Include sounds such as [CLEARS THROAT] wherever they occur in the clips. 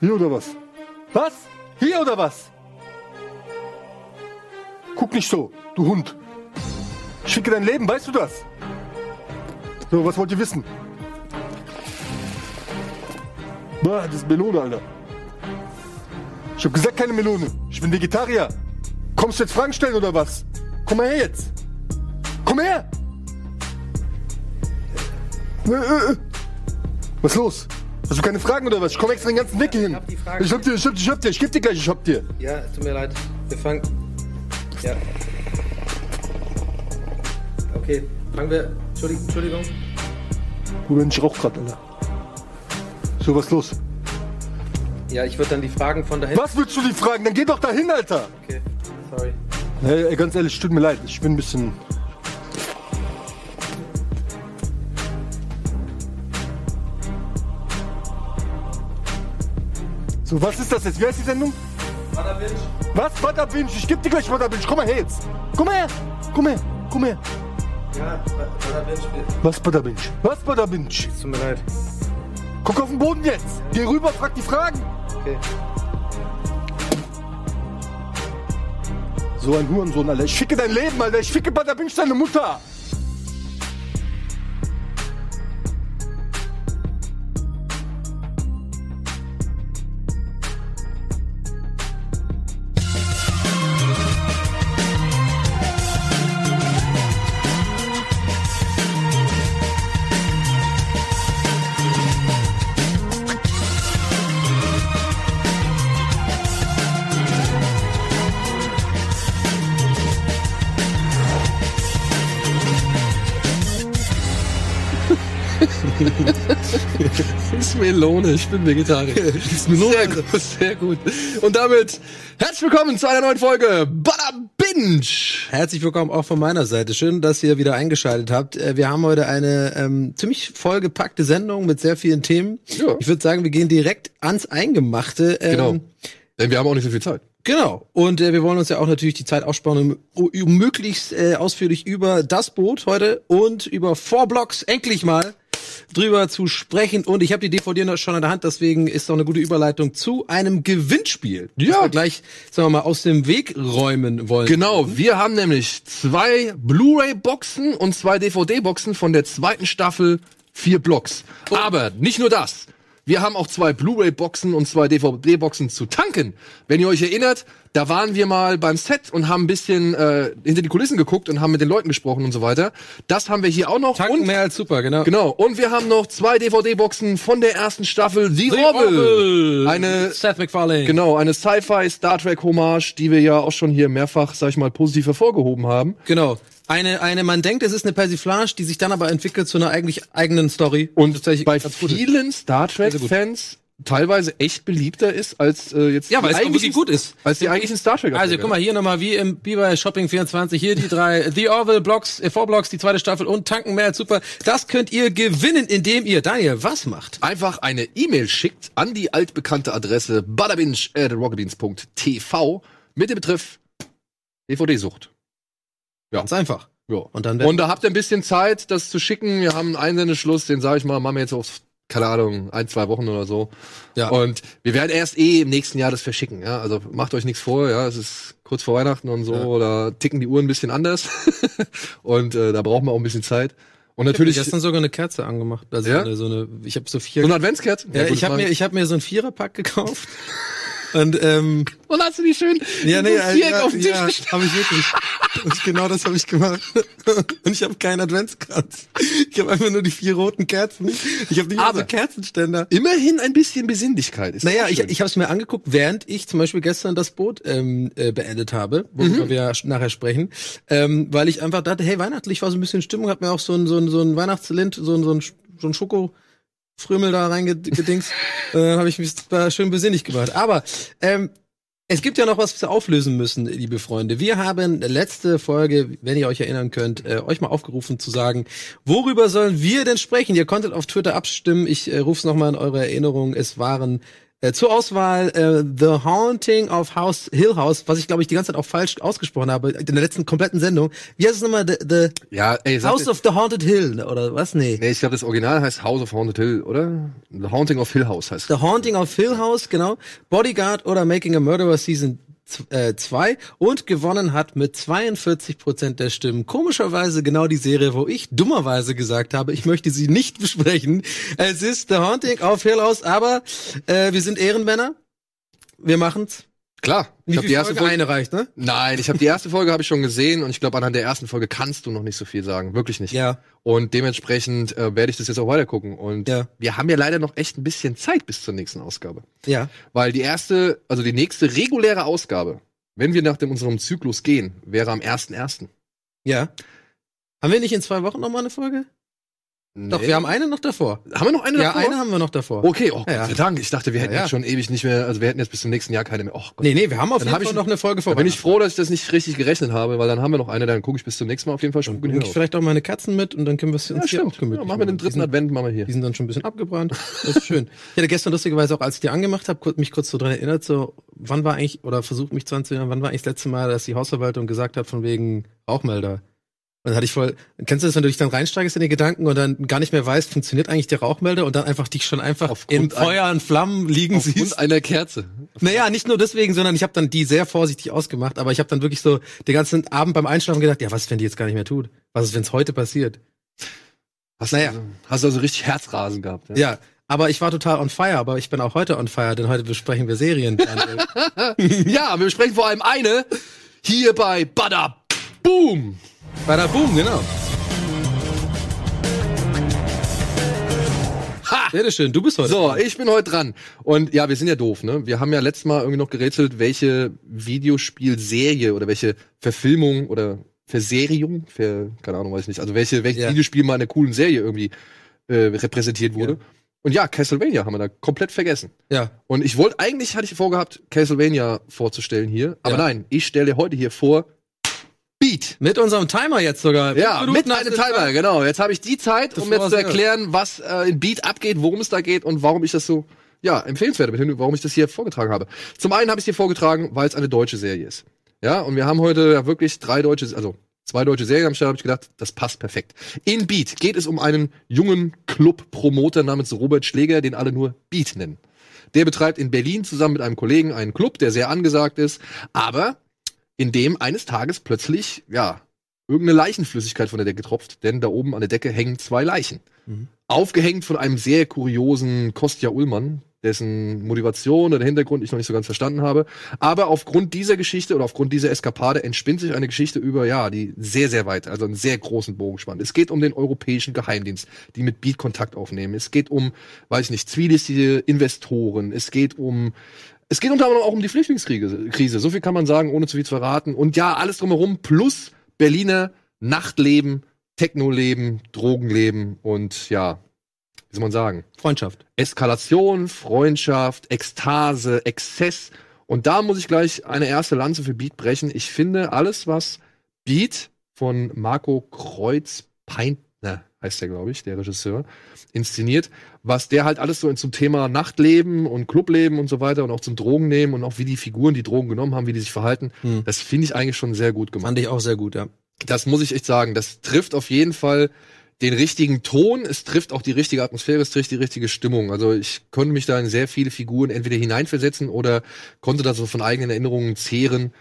Hier oder was? Was? Hier oder was? Guck nicht so, du Hund. Ich ficke dein Leben, weißt du das? So, was wollt ihr wissen? Bah, das ist Melone, Alter. Ich hab gesagt, keine Melone. Ich bin Vegetarier. Kommst du jetzt Fragen stellen oder was? Komm mal her jetzt. Komm her! Äh, äh, äh. Was ist los? Hast du keine Fragen oder was? Ich komme extra den ganzen Weg hier hin. hab. Ich hab dir, ich hab dir, ich hab dir. Ich geb dir gleich, ich hab dir. Ja, tut mir leid. Wir fangen. Ja. Okay, fangen wir. Entschuldigung. Entschuldigung. Bruder, ich rauch grad, Alter. So, was los? Ja, ich würde dann die Fragen von dahin. Was willst du die fragen? Dann geh doch dahin, Alter! Okay, sorry. Hey, ey, ganz ehrlich, tut mir leid. Ich bin ein bisschen. So, was ist das jetzt? Wie heißt die Sendung? Was? Butterbinch? Ich geb dir gleich Butterbinch. Komm mal her jetzt. Komm mal her. Komm her. Komm her. Ja, Butterbinch, Was Butterbinch? Was Butterbinch? tut mir leid. Guck auf den Boden jetzt. Geh rüber, frag die Fragen. Okay. So ein Hurensohn, Alter. Ich ficke dein Leben, Alter. Ich ficke Butterbinch deine Mutter. Melone, ich bin Vegetarier. [LAUGHS] Melone. Sehr gut, sehr gut. Und damit herzlich willkommen zu einer neuen Folge Butter Binge. Herzlich willkommen auch von meiner Seite. Schön, dass ihr wieder eingeschaltet habt. Äh, Wir haben heute eine ähm, ziemlich vollgepackte Sendung mit sehr vielen Themen. Ja. Ich würde sagen, wir gehen direkt ans Eingemachte. Ähm, Genau. Denn wir haben auch nicht so viel Zeit. Genau. Und äh, wir wollen uns ja auch natürlich die Zeit aufsparen, um, um möglichst äh, ausführlich über das Boot heute und über Four Blocks endlich mal drüber zu sprechen. Und ich habe die DVD schon in der Hand, deswegen ist doch eine gute Überleitung zu einem Gewinnspiel. Das Ja. wir gleich, sagen wir mal, aus dem Weg räumen wollen. Genau, wir haben nämlich zwei Blu-ray-Boxen und zwei DVD-Boxen von der zweiten Staffel, vier Blocks. Aber nicht nur das. Wir haben auch zwei Blu-ray-Boxen und zwei DVD-Boxen zu tanken. Wenn ihr euch erinnert, da waren wir mal beim Set und haben ein bisschen äh, hinter die Kulissen geguckt und haben mit den Leuten gesprochen und so weiter. Das haben wir hier auch noch. Tanken und mehr als super, genau. Genau, und wir haben noch zwei DVD-Boxen von der ersten Staffel The, The Orville. Eine Seth MacFarlane. Genau, eine Sci-Fi Star Trek Hommage, die wir ja auch schon hier mehrfach, sag ich mal, positiv hervorgehoben haben. Genau. Eine, eine, man denkt, es ist eine Persiflage, die sich dann aber entwickelt zu einer eigentlich eigenen Story. Und tatsächlich bei vielen Star Trek Sehr gut. Fans teilweise echt beliebter ist als äh, jetzt Ja, weil es wirklich gut ist. Als die eigentlichen Star Trek. Also guck mal, hier nochmal wie im wie bei Shopping 24, hier die drei [LAUGHS] The Orville Blocks, äh, Four Blocks, die zweite Staffel und tanken mehr als super. Das könnt ihr gewinnen, indem ihr, Daniel, was macht? einfach eine E-Mail schickt an die altbekannte Adresse butterbinge@rocketbeans.tv mit dem Betreff DVD-Sucht. Ganz einfach. Ja. Und dann Und da habt ihr ein bisschen Zeit, das zu schicken. Wir haben einen Einsendeschluss, den sage ich mal, machen wir jetzt auf, keine Ahnung, ein, zwei Wochen oder so. Ja. Und wir werden erst eh im nächsten Jahr das verschicken, ja. Also macht euch nichts vor, ja. Es ist kurz vor Weihnachten und so, Ja. oder ticken die Uhren ein bisschen anders. [LAUGHS] und äh, da brauchen wir auch ein bisschen Zeit. Und natürlich ich habe gestern sogar eine Kerze angemacht. Also Ja? eine, so eine, ich habe so vier. so eine Adventskerze. ja, gut, ich habe mir, ich habe mir so ein Viererpack gekauft. [LAUGHS] Und ähm, Und hast du die schön ja, nee, so Viereck ja, auf den Tisch ja, habe ich wirklich. Und genau das habe ich gemacht. Und ich habe keinen Adventskranz. Ich habe einfach nur die vier roten Kerzen. Ich habe nicht so Aber- einen Kerzenständer. Immerhin ein bisschen Besinnlichkeit. Ist Naja, ich, ich habe es mir angeguckt, während ich zum Beispiel gestern das Boot ähm, äh, beendet habe, worüber Mhm. wir ja nachher sprechen, ähm, weil ich einfach dachte, hey, weihnachtlich war so ein bisschen Stimmung, hab mir auch so ein, so ein, so ein Weihnachtslint, so ein, so ein, Sch- so ein Schoko-Frömel da reingedingst. [LAUGHS] äh, habe ich mich da schön besinnlich gemacht. Aber ähm, es gibt ja noch was, was wir auflösen müssen, liebe Freunde. Wir haben letzte Folge, wenn ihr euch erinnern könnt, äh, euch mal aufgerufen zu sagen, worüber sollen wir denn sprechen? Ihr konntet auf Twitter abstimmen. Ich äh, rufe es nochmal in eure Erinnerung. Es waren Äh, zur Auswahl äh, The Haunting of House Hill House, was ich glaube ich die ganze Zeit auch falsch ausgesprochen habe in der letzten kompletten Sendung. Wie heißt es nochmal? The, the Ja, ey, House of the Haunted Hill oder was? Nee. Nee, ich glaube, das Original heißt House of Haunted Hill, oder? The Haunting of Hill House heißt. The Haunting of Hill House, genau. Bodyguard oder Making a Murderer Season 2 und gewonnen hat mit 42 Prozent der Stimmen. Komischerweise genau die Serie, wo ich dummerweise gesagt habe, ich möchte sie nicht [LAUGHS] besprechen. Es ist The Haunting of Hill House, aber äh, wir sind Ehrenmänner. Wir machen's. Klar. Ich habe die erste Folge? Folge. Eine reicht, ne? Nein, ich habe die erste Folge habe ich schon gesehen und ich glaube anhand der ersten Folge kannst du noch nicht so viel sagen, wirklich nicht. Ja. Und dementsprechend äh, werde ich das jetzt auch weiter gucken. Und Ja. wir haben ja leider noch echt ein bisschen Zeit bis zur nächsten Ausgabe. Ja. Weil die erste, also die nächste reguläre Ausgabe, wenn wir nach dem unserem Zyklus gehen, wäre am 1.1. Ja. Haben wir nicht in zwei Wochen noch mal eine Folge? Doch, wir haben eine noch davor. Haben wir noch eine Ja, davor? eine haben wir noch davor. Okay, oh Gott Ja. sei Dank. Ich dachte, wir hätten Ja, ja. jetzt schon ewig nicht mehr, also wir hätten jetzt bis zum nächsten Jahr keine mehr. Oh Gott. Nee, nee, wir haben auf Dann jeden Fall ich- noch eine Folge Da vor. bin ich froh, dass ich das nicht richtig gerechnet habe, weil dann haben wir noch eine, dann gucke ich bis zum nächsten Mal auf jeden Fall in Bring Hill ich vielleicht auch meine Katzen mit und dann können wir es uns Ja, hier auch stimmt. Ja, machen wir den dritten sind- Advent, machen wir hier. Die sind dann schon ein bisschen abgebrannt. Das ist schön. Ich hatte gestern lustigerweise auch, als ich die angemacht habe, mich kurz so dran erinnert, so, wann war eigentlich, oder versucht mich zu erinnern, wann war eigentlich das letzte Mal, dass die Hausverwaltung gesagt hat, von wegen Rauchmelder? Und dann hatte ich voll, kennst du das, wenn du dich dann reinsteigst in die Gedanken und dann gar nicht mehr weißt, funktioniert eigentlich der Rauchmelder und dann einfach dich schon einfach Aufgrund in Feuer und Flammen liegen Aufgrund siehst? einer Kerze. Naja, nicht nur deswegen, sondern ich habe dann die sehr vorsichtig ausgemacht, aber ich habe dann wirklich so den ganzen Abend beim Einschlafen gedacht, ja, was ist, wenn die jetzt gar nicht mehr tut? Was ist, wenn es heute passiert? Hast, Naja. also, hast also richtig Herzrasen gehabt. Ja? Ja, aber ich war total on fire, aber ich bin auch heute on fire, denn heute besprechen wir Serien. [LAUGHS] Ja, wir besprechen vor allem eine hier bei Bada Boom. Bada boom, genau. Ha! Bitteschön, du bist heute. So, ich bin heute dran. Und ja, wir sind ja doof, ne? Wir haben ja letztes Mal irgendwie noch gerätselt, welche Videospielserie oder welche Verfilmung oder Verseriung, ver, keine Ahnung, weiß ich nicht, also welche, welches Ja. Videospiel mal in einer coolen Serie irgendwie äh, repräsentiert wurde. Ja. Und ja, Castlevania haben wir da komplett vergessen. Ja. Und ich wollte, eigentlich hatte ich vorgehabt, Castlevania vorzustellen hier. Aber Ja. nein, ich stelle heute hier vor Beat. Mit unserem Timer jetzt sogar. Ja, mit einem Timer, genau. Jetzt habe ich die Zeit, um jetzt zu erklären, was äh, in Beat abgeht, worum es da geht und warum ich das so, ja, empfehlenswert warum ich das hier vorgetragen habe. Zum einen habe ich es hier vorgetragen, weil es eine deutsche Serie ist. Ja, und wir haben heute ja wirklich drei deutsche, also zwei deutsche Serien am Start, habe ich gedacht, das passt perfekt. In Beat geht es um einen jungen Club-Promoter namens Robert Schläger, den alle nur Beat nennen. Der betreibt in Berlin zusammen mit einem Kollegen einen Club, der sehr angesagt ist, aber in dem eines Tages plötzlich, ja, irgendeine Leichenflüssigkeit von der Decke tropft, denn da oben an der Decke hängen zwei Leichen. Mhm. Aufgehängt von einem sehr kuriosen Kostja Ullmann, dessen Motivation oder Hintergrund ich noch nicht so ganz verstanden habe. Aber aufgrund dieser Geschichte oder aufgrund dieser Eskapade entspinnt sich eine Geschichte über, ja, die sehr, sehr weit, also einen sehr großen Bogen spannt. Es geht um den europäischen Geheimdienst, die mit Beat Kontakt aufnehmen. Es geht um, weiß ich nicht, zwielichtige Investoren. Es geht um es geht unter anderem auch um die Flüchtlingskrise. Krise. So viel kann man sagen, ohne zu viel zu verraten. Und ja, alles drumherum plus Berliner Nachtleben, Technoleben, Drogenleben und ja, wie soll man sagen? Freundschaft. Eskalation, Freundschaft, Ekstase, Exzess. Und da muss ich gleich eine erste Lanze für Beat brechen. Ich finde, alles, was Beat von Marco Kreuz-Peintner, heißt der, glaube ich, der Regisseur, inszeniert, was der halt alles so zum Thema Nachtleben und Clubleben und so weiter und auch zum Drogennehmen und auch wie die Figuren die Drogen genommen haben, wie die sich verhalten, Hm. das finde ich eigentlich schon sehr gut gemacht. Fand ich auch sehr gut, ja. Das muss ich echt sagen. Das trifft auf jeden Fall den richtigen Ton, es trifft auch die richtige Atmosphäre, es trifft die richtige Stimmung. Also ich konnte mich da in sehr viele Figuren entweder hineinversetzen oder konnte da so von eigenen Erinnerungen zehren,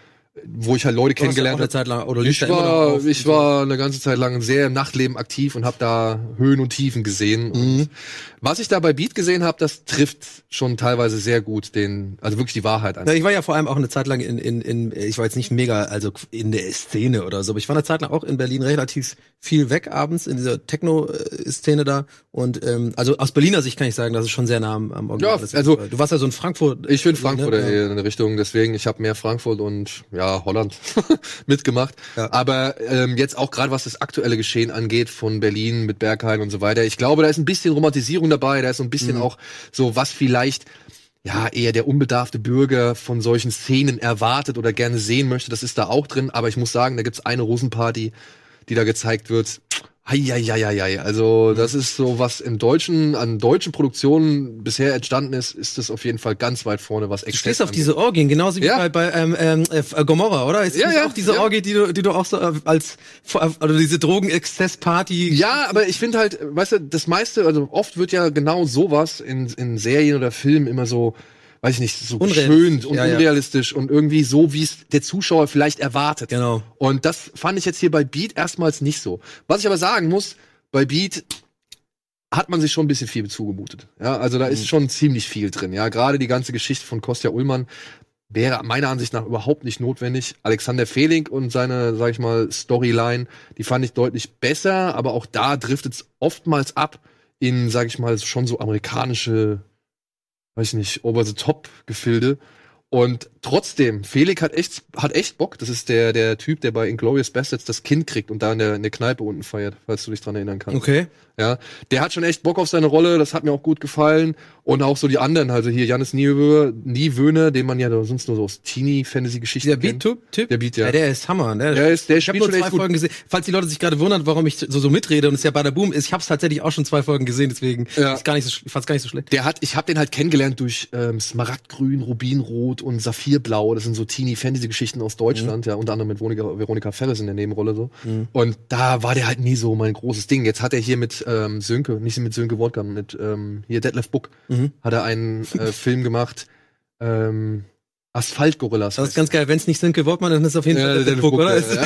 wo ich halt Leute kennengelernt habe. Zeit lang, oder Ich war, auf ich war eine ganze Zeit lang sehr im Nachtleben aktiv und habe da Höhen und Tiefen gesehen. Mhm. Und was ich da bei Beat gesehen habe, das trifft schon teilweise sehr gut den, also wirklich die Wahrheit an. Ja, ich war ja vor allem auch eine Zeit lang in, in, in, ich war jetzt nicht mega, also in der Szene oder so, aber ich war eine Zeit lang auch in Berlin relativ viel weg abends in dieser Techno-Szene da. Und ähm, also aus Berliner Sicht kann ich sagen, dass es schon sehr nah am, am Original Ja, ist. also- du warst ja so in Frankfurt. Ich bin Frankfurter ne? in der Richtung, deswegen ich habe mehr Frankfurt und ja Holland [LAUGHS] mitgemacht. Ja. Aber ähm, jetzt auch gerade was das aktuelle Geschehen angeht von Berlin mit Berghain und so weiter. Ich glaube, da ist ein bisschen Romantisierung dabei, da ist so ein bisschen auch so was vielleicht ja eher der unbedarfte Bürger von solchen Szenen erwartet oder gerne sehen möchte. Das ist da auch drin. Aber ich muss sagen, da gibt's eine Rosenparty, die da gezeigt wird. Heieieiei. Also, das ist so, was im Deutschen, an deutschen Produktionen bisher entstanden ist, ist das auf jeden Fall ganz weit vorne, was Du stehst auf diese angeht. Orgien, genauso wie Ja. bei, bei ähm, ähm, äh, Gomorra, oder? Ist Ja, ja, auch diese ja. Orgie, die du, die du auch so äh, als, also diese Drogenexzess-Party. Ja, aber ich finde halt, weißt du, das meiste, also oft wird ja genau sowas in, in Serien oder Filmen immer so, weiß ich nicht, so geschönt und Ja, ja. unrealistisch und irgendwie so, wie es der Zuschauer vielleicht erwartet. Genau. Und das fand ich jetzt hier bei Beat erstmals nicht so. Was ich aber sagen muss, bei Beat hat man sich schon ein bisschen viel zugemutet. Ja, also da ist Mhm. schon ziemlich viel drin. Ja, gerade die ganze Geschichte von Kostja Ullmann wäre meiner Ansicht nach überhaupt nicht notwendig. Alexander Fehling und seine, sag ich mal, Storyline, die fand ich deutlich besser, aber auch da driftet es oftmals ab in, sag ich mal, schon so amerikanische, weiß ich nicht, over-the-top-Gefilde. Und trotzdem, Felix hat echt, hat echt Bock. Das ist der, der Typ, der bei Inglourious Bastards das Kind kriegt und da in der, in der Kneipe unten feiert, falls du dich dran erinnern kannst. Okay. Ja, der hat schon echt Bock auf seine Rolle, das hat mir auch gut gefallen. Und auch so die anderen, also hier Janis Niewöhne, den man ja sonst nur so aus Teenie-Fantasy-Geschichten Der kennt. Beat-Typ? Der Beat, ja. ja. Der ist Hammer. Ne? Der ist- der ich habe spielt nur schon zwei. Folgen gesehen. Falls die Leute sich gerade wundern, warum ich so, so mitrede und es ja bei der Boom ist, ich habe es tatsächlich auch schon zwei Folgen gesehen, deswegen Ja. ist gar nicht so, ich fand's gar nicht so schlecht. Der hat, ich habe den halt kennengelernt durch ähm, Smaragdgrün, Rubinrot und Saphirblau. Das sind so Teenie-Fantasy-Geschichten aus Deutschland, ja, unter anderem mit Veronika, Veronika Ferres in der Nebenrolle so. Und da war der halt nie so mein großes Ding. Jetzt hat er hier mit ähm, Sönke, nicht mit Sönke Wortgang, mit ähm, hier Detlef Book, Mhm. Hat er einen äh, [LAUGHS] Film gemacht. Ähm, Asphaltgorillas. Das ist ganz geil. Wenn es nicht Sönke Wortmann, dann ist es auf jeden Ja, Fall der der Buck, oder? [LAUGHS] ja,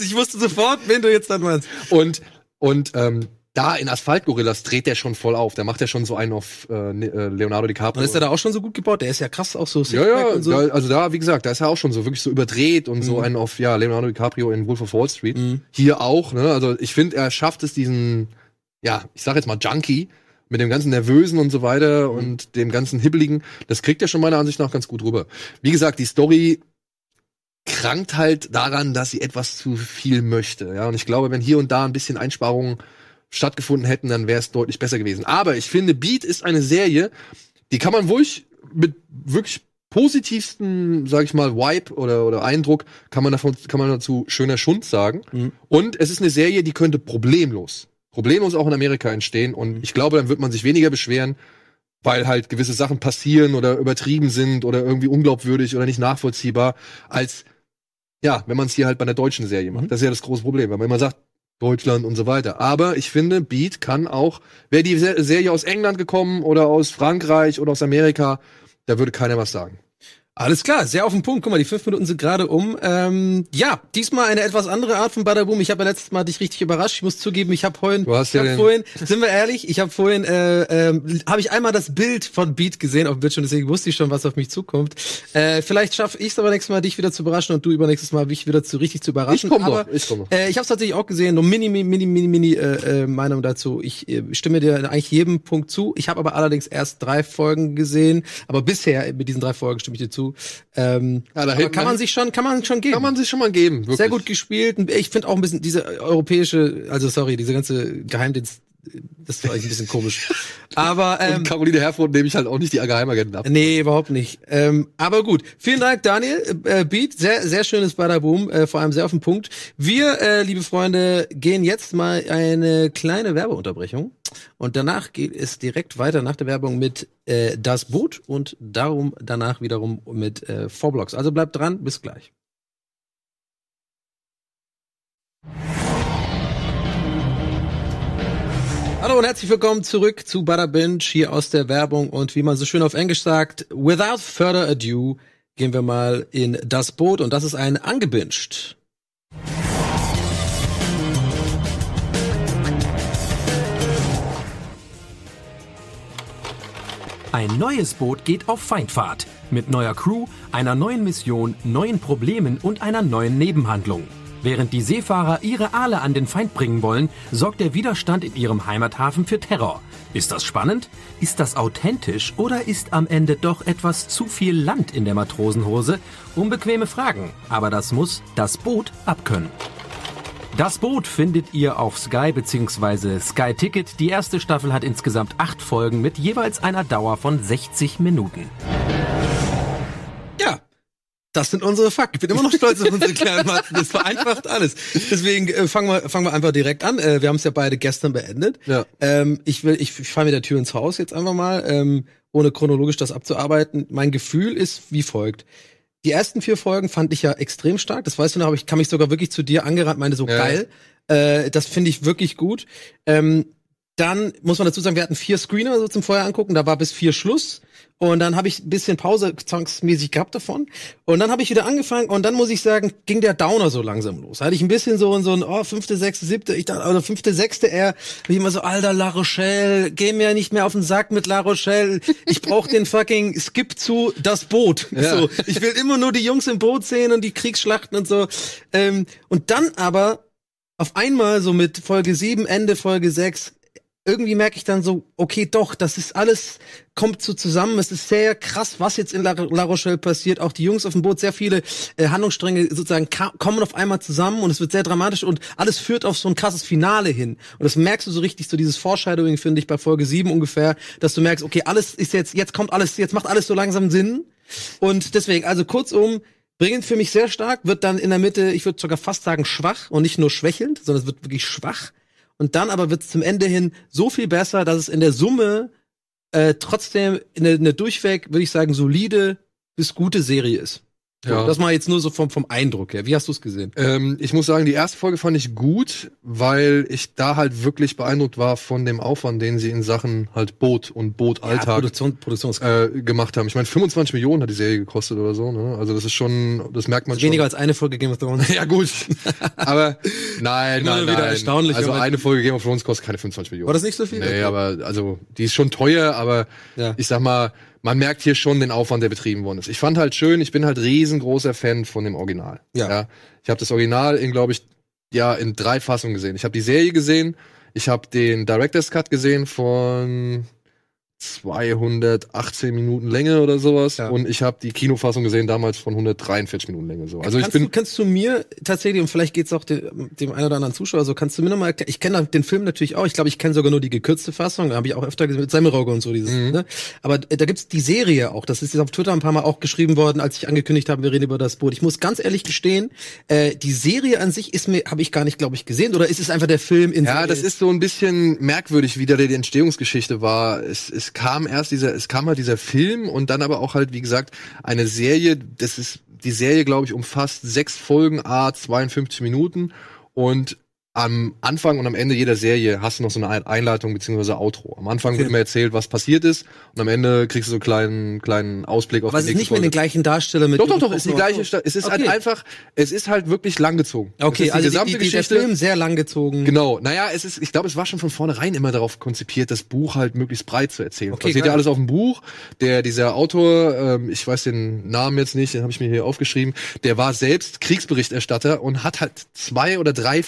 ich wusste sofort, wen du jetzt dann meinst. Und, und ähm, da in Asphaltgorillas dreht der schon voll auf. Da macht er schon so einen auf äh, Ne- äh, Leonardo DiCaprio. Und ist er da auch schon so gut gebaut? Der ist ja krass auch so ja, ja, und so. da, also da, wie gesagt, da ist er auch schon so wirklich so überdreht und so einen auf, ja, Leonardo DiCaprio in Wolf of Wall Street. Mhm. Hier auch, ne? Also ich finde, er schafft es, diesen, ja, ich sag jetzt mal Junkie, mit dem ganzen Nervösen und so weiter und dem ganzen Hibbeligen, das kriegt er schon meiner Ansicht nach ganz gut rüber. Wie gesagt, die Story krankt halt daran, dass sie etwas zu viel möchte. Ja, und ich glaube, wenn hier und da ein bisschen Einsparungen stattgefunden hätten, dann wäre es deutlich besser gewesen. Aber ich finde, Beat ist eine Serie, die kann man wirklich mit wirklich positivsten, sag ich mal, Vibe oder, oder Eindruck, kann man davon, kann man dazu schöner Schund sagen. Mhm. Und es ist eine Serie, die könnte problemlos, problemlos auch in Amerika entstehen. Und ich glaube, dann wird man sich weniger beschweren, weil halt gewisse Sachen passieren oder übertrieben sind oder irgendwie unglaubwürdig oder nicht nachvollziehbar, als ja, wenn man es hier halt bei einer deutschen Serie macht. Mhm. Das ist ja das große Problem, weil man immer sagt, Deutschland und so weiter. Aber ich finde, Beat kann auch, wäre die Se- Serie aus England gekommen oder aus Frankreich oder aus Amerika, da würde keiner was sagen. Alles klar, sehr auf den Punkt. Guck mal, die fünf Minuten sind gerade um. Ähm, ja, diesmal eine etwas andere Art von Badaboom. Ich habe ja letztes Mal dich richtig überrascht. Ich muss zugeben, ich habe vorhin, Du hast ich hab vorhin, sind wir ehrlich, ich habe vorhin, äh, ähm, habe ich einmal das Bild von Beat gesehen auf dem Bildschirm, deswegen wusste ich schon, was auf mich zukommt. Äh, vielleicht schaffe ich es aber nächstes Mal, dich wieder zu überraschen und du übernächstes Mal mich wieder zu richtig zu überraschen. Ich komm aber, noch, ich komm noch. Äh, ich habe es tatsächlich auch gesehen, nur mini, mini, mini, mini, mini äh, äh, Meinung dazu. Ich äh, stimme dir eigentlich jedem Punkt zu. Ich habe aber allerdings erst drei Folgen gesehen, aber bisher mit diesen drei Folgen stimme ich dir zu. Ähm, Ja, da kann man sich schon, kann man schon geben. Kann man sich schon mal geben, wirklich. Sehr gut gespielt. Ich finde auch ein bisschen diese europäische, also sorry, diese ganze Geheimdienst, das war eigentlich ein bisschen komisch. [LAUGHS] Aber ähm, Und Caroline Herford nehme ich halt auch nicht die Geheimagenten ab. Nee, überhaupt nicht. Ähm, aber gut. Vielen Dank, Daniel. Äh, Beat, sehr, sehr schönes Badaboom, äh, vor allem sehr auf den Punkt. Wir, äh, liebe Freunde, gehen jetzt mal eine kleine Werbeunterbrechung. Und danach geht es direkt weiter nach der Werbung mit äh, Das Boot und darum danach wiederum mit äh, Vorblocks. Also bleibt dran, bis gleich. Hallo und herzlich willkommen zurück zu Butter Binge hier aus der Werbung und wie man so schön auf Englisch sagt, without further ado gehen wir mal in das Boot und das ist ein angebinged. Ein neues Boot geht auf Feindfahrt. Mit neuer Crew, einer neuen Mission, neuen Problemen und einer neuen Nebenhandlung. Während die Seefahrer ihre Aale an den Feind bringen wollen, sorgt der Widerstand in ihrem Heimathafen für Terror. Ist das spannend? Ist das authentisch? Oder ist am Ende doch etwas zu viel Land in der Matrosenhose? Unbequeme Fragen. Aber das muss das Boot abkönnen. Das Boot findet ihr auf Sky bzw. Sky Ticket. Die erste Staffel hat insgesamt acht Folgen mit jeweils einer Dauer von 60 Minuten. Das sind unsere Fakten. Ich bin immer noch stolz auf unsere kleinen Matzen. Das vereinfacht alles. Deswegen äh, fangen wir fangen wir einfach direkt an. Äh, wir haben es ja beide gestern beendet. Ja. Ähm, ich will, ich, ich fahre mit der Tür ins Haus jetzt einfach mal, ähm, ohne chronologisch das abzuarbeiten. Mein Gefühl ist wie folgt. Die ersten vier Folgen fand ich ja extrem stark. Das weißt du noch, aber ich kann mich sogar wirklich zu dir angerannt, meine so Ja. geil. Äh, das finde ich wirklich gut. Ähm, dann muss man dazu sagen, wir hatten vier Screener so zum Vorher angucken, da war bis vier Schluss. Und dann habe ich ein bisschen Pause zwangsmäßig gehabt davon. Und dann habe ich wieder angefangen und dann muss ich sagen, ging der Downer so langsam los. Da hatte ich ein bisschen so so ein, oh, fünfte, sechste, siebte, ich dachte, oder fünfte, sechste eher, wie immer so, alter La Rochelle, geh mir nicht mehr auf den Sack mit La Rochelle. Ich brauch den fucking Skip zu das Boot. So, ich will immer nur die Jungs im Boot sehen und die Kriegsschlachten und so. Ähm, und dann aber auf einmal so mit Folge 7, Ende Folge 6, irgendwie merke ich dann so, okay, doch, das ist alles, kommt so zusammen. Es ist sehr krass, was jetzt in La, La Rochelle passiert. Auch die Jungs auf dem Boot, sehr viele äh, Handlungsstränge sozusagen kommen auf einmal zusammen und es wird sehr dramatisch und alles führt auf so ein krasses Finale hin. Und das merkst du so richtig, so dieses Foreshadowing, finde ich, bei Folge 7 ungefähr, dass du merkst, okay, alles ist jetzt, jetzt kommt alles, jetzt macht alles so langsam Sinn. Und deswegen, also kurzum, bringend für mich sehr stark, wird dann in der Mitte, ich würde sogar fast sagen, schwach und nicht nur schwächelnd, sondern es wird wirklich schwach. Und dann aber wird es zum Ende hin so viel besser, dass es in der Summe äh, trotzdem eine, eine durchweg, würde ich sagen, solide bis gute Serie ist. Ja. Das mal jetzt nur so vom, vom Eindruck her. Wie hast du es gesehen? Ähm, ich muss sagen, die erste Folge fand ich gut, weil ich da halt wirklich beeindruckt war von dem Aufwand, den sie in Sachen halt Boot und Ja, Bootalltag Produktion, Produktions äh, gemacht haben. Ich meine, 25 Millionen hat die Serie gekostet oder so. Ne? Also das ist schon, das merkt man schon. weniger als eine Folge Game of Thrones. [LAUGHS] Ja gut, [LAUGHS] aber nein, nein, wieder nein. erstaunlich, Also eine Folge Game of Thrones kostet keine 25 Millionen. War das nicht so viel? Nee, Okay. aber also die ist schon teuer, aber Ja. ich sag mal, man merkt hier schon den Aufwand, der betrieben worden ist. Ich fand halt schön, ich bin halt riesengroßer Fan von dem Original. Ja. Ich habe das Original in, glaube ich, ja in drei Fassungen gesehen. Ich habe die Serie gesehen, ich habe den Director's Cut gesehen von 218 Minuten Länge oder sowas Ja. und ich habe die Kinofassung gesehen damals von 143 Minuten Länge so. Also ich kannst, bin du, kannst du mir tatsächlich, und vielleicht geht's auch dem, dem einen oder anderen Zuschauer so, kannst du mir nochmal erklären, ich kenne den Film natürlich auch, ich glaube, ich kenne sogar nur die gekürzte Fassung, habe ich auch öfter gesehen, mit Semmelrogge und so dieses, Mhm. ne? Aber äh, da gibt's die Serie auch, das ist jetzt auf Twitter ein paar Mal auch geschrieben worden, als ich angekündigt habe, wir reden über das Boot. Ich muss ganz ehrlich gestehen, äh, die Serie an sich ist mir, habe ich gar nicht, glaube ich, gesehen, oder ist es einfach der Film in Ja, Serie? das ist so ein bisschen merkwürdig, wie da die Entstehungsgeschichte war. Es, es kam erst dieser, es kam halt dieser Film und dann aber auch halt, wie gesagt, eine Serie. Das ist die Serie, glaube ich, umfasst sechs Folgen, a 52 Minuten und am Anfang und am Ende jeder Serie hast du noch so eine Einleitung beziehungsweise Outro. Am Anfang wird immer erzählt, was passiert ist und am Ende kriegst du so einen kleinen, kleinen Ausblick auf aber es die ist nächste nicht mit den gleichen Darsteller mit Doch, doch, doch, ist die gleiche Stadt. Es ist halt Okay. einfach, es ist halt wirklich langgezogen. Okay, ist die also gesamte die, die, der Geschichte. Film sehr langgezogen. Genau, naja, es ist, ich glaube, es war schon von vornherein immer darauf konzipiert, das Buch halt möglichst breit zu erzählen. Okay, Okay, geil. ja alles auf dem Buch. Der, dieser Autor, ähm, ich weiß den Namen jetzt nicht, den habe ich mir hier aufgeschrieben, der war selbst Kriegsberichterstatter und hat halt zwei oder drei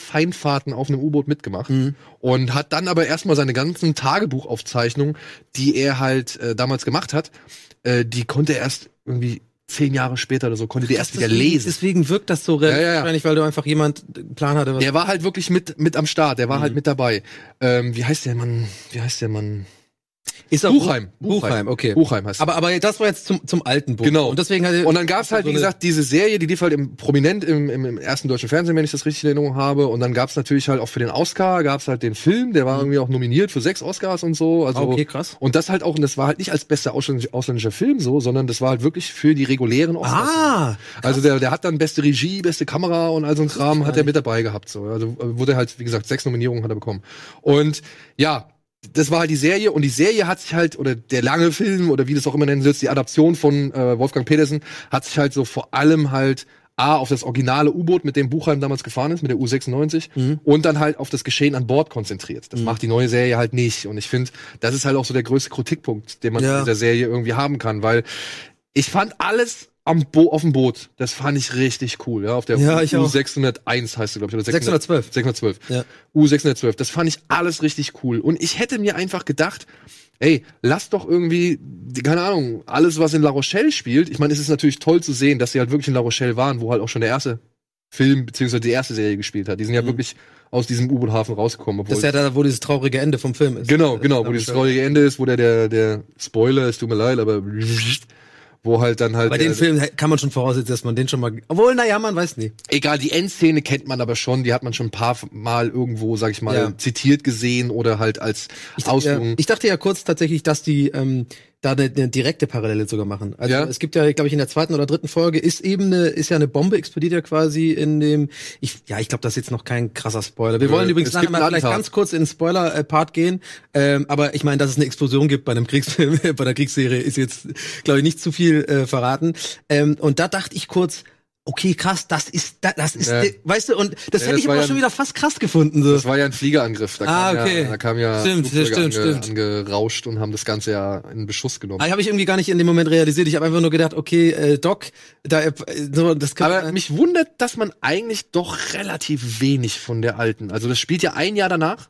Feindfahrten auf einem U-Boot mitgemacht Mhm. und hat dann aber erstmal seine ganzen Tagebuchaufzeichnungen, die er halt äh, damals gemacht hat, äh, die konnte er erst irgendwie zehn Jahre später oder so, konnte die erst wieder lesen. Deswegen wirkt das so ja, ja. wahrscheinlich, weil du einfach jemand einen Plan hatte. Der war halt wirklich mit, mit am Start, der war Mhm. halt mit dabei. Ähm, wie heißt der Mann? Wie heißt der Mann? Ist auch- Buchheim. Buchheim, okay. Buchheim heißt Aber, aber das war jetzt zum, zum alten Buch. Genau. Und deswegen hatte, Und dann gab's halt, so wie gesagt, diese Serie, die lief halt im, prominent im, im, im ersten deutschen Fernsehen, wenn ich das richtig in Erinnerung habe. Und dann gab's natürlich halt auch für den Oscar, gab's halt den Film, der war irgendwie auch nominiert für sechs Oscars und so. Also, Mhm. Ah, okay, krass. Und das halt auch, und das war halt nicht als bester ausländischer, ausländischer Film so, sondern das war halt wirklich für die regulären Oscars. Ah, Also der, der hat dann beste Regie, beste Kamera und all so ein Kram hat er mit dabei gehabt. So. Also wurde halt, wie gesagt, sechs Nominierungen hat er bekommen. Und ja, das war halt die Serie und die Serie hat sich halt, oder der lange Film, oder wie du es auch immer nennen willst, die Adaption von äh, Wolfgang Petersen, hat sich halt so vor allem halt A, auf das originale U-Boot, mit dem Buchheim damals gefahren ist, mit der U96, und dann halt auf das Geschehen an Bord konzentriert. Das macht die neue Serie halt nicht. Und ich finde, das ist halt auch so der größte Kritikpunkt, den man Ja. in dieser Serie irgendwie haben kann, weil ich fand alles am Bo auf dem Boot, das fand ich richtig cool, ja, auf der Ja, ich auch. U601 heißt sie, glaube ich, oder 612. 612. Ja. U612. Das fand ich alles richtig cool. Und ich hätte mir einfach gedacht, ey, lass doch irgendwie, keine Ahnung, alles, was in La Rochelle spielt. Ich meine, es ist natürlich toll zu sehen, dass sie halt wirklich in La Rochelle waren, wo halt auch schon der erste Film beziehungsweise die erste Serie gespielt hat. Die sind ja wirklich aus diesem U-Boot-Hafen rausgekommen. Das ist ja da, wo dieses traurige Ende vom Film ist. Genau, genau, wo dieses traurige Ende ist, wo der, der, der Spoiler, es tut mir leid, aber [LAUGHS] wo halt dann halt Bei den der- Filmen kann man schon voraussetzen, dass man den schon mal. Obwohl, naja, man weiß nie. egal, die Endszene kennt man aber schon, die hat man schon ein paar Mal irgendwo, sag ich mal, Ja. zitiert gesehen oder halt als Ausführung. Ja, ich dachte ja kurz tatsächlich, dass die ähm, da eine, eine direkte Parallele sogar machen. Also Ja. es gibt ja, glaube ich, in der zweiten oder dritten Folge ist eben eine, ist ja eine Bombe explodiert ja quasi in dem. Ich, ja, ich glaube, das ist jetzt noch kein krasser Spoiler. Wir Nö, wollen übrigens nachher mal vielleicht Attentat. ganz kurz in den Spoiler-Part gehen. Ähm, aber ich meine, dass es eine Explosion gibt bei einem Kriegsfilm, [LAUGHS] bei der Kriegsserie, ist jetzt, glaube ich, nicht zu viel äh, verraten. Ähm, und da dachte ich kurz. Okay, krass, das ist, das, ist, Ja. weißt du, und das Ja, hätte das ich aber ja schon wieder fast krass gefunden. So. Das war ja ein Fliegerangriff. Da Ah, kam okay. ja, da kam ja Stimmt, Flugzeuge stimmt, stimmt. angerauscht und haben das Ganze ja in Beschuss genommen. Ah, habe ich irgendwie gar nicht in dem Moment realisiert. Ich habe einfach nur gedacht, okay, äh, Doc, da äh, so das kann Aber mich wundert, dass man eigentlich doch relativ wenig von der alten. Also das spielt ja ein Jahr danach.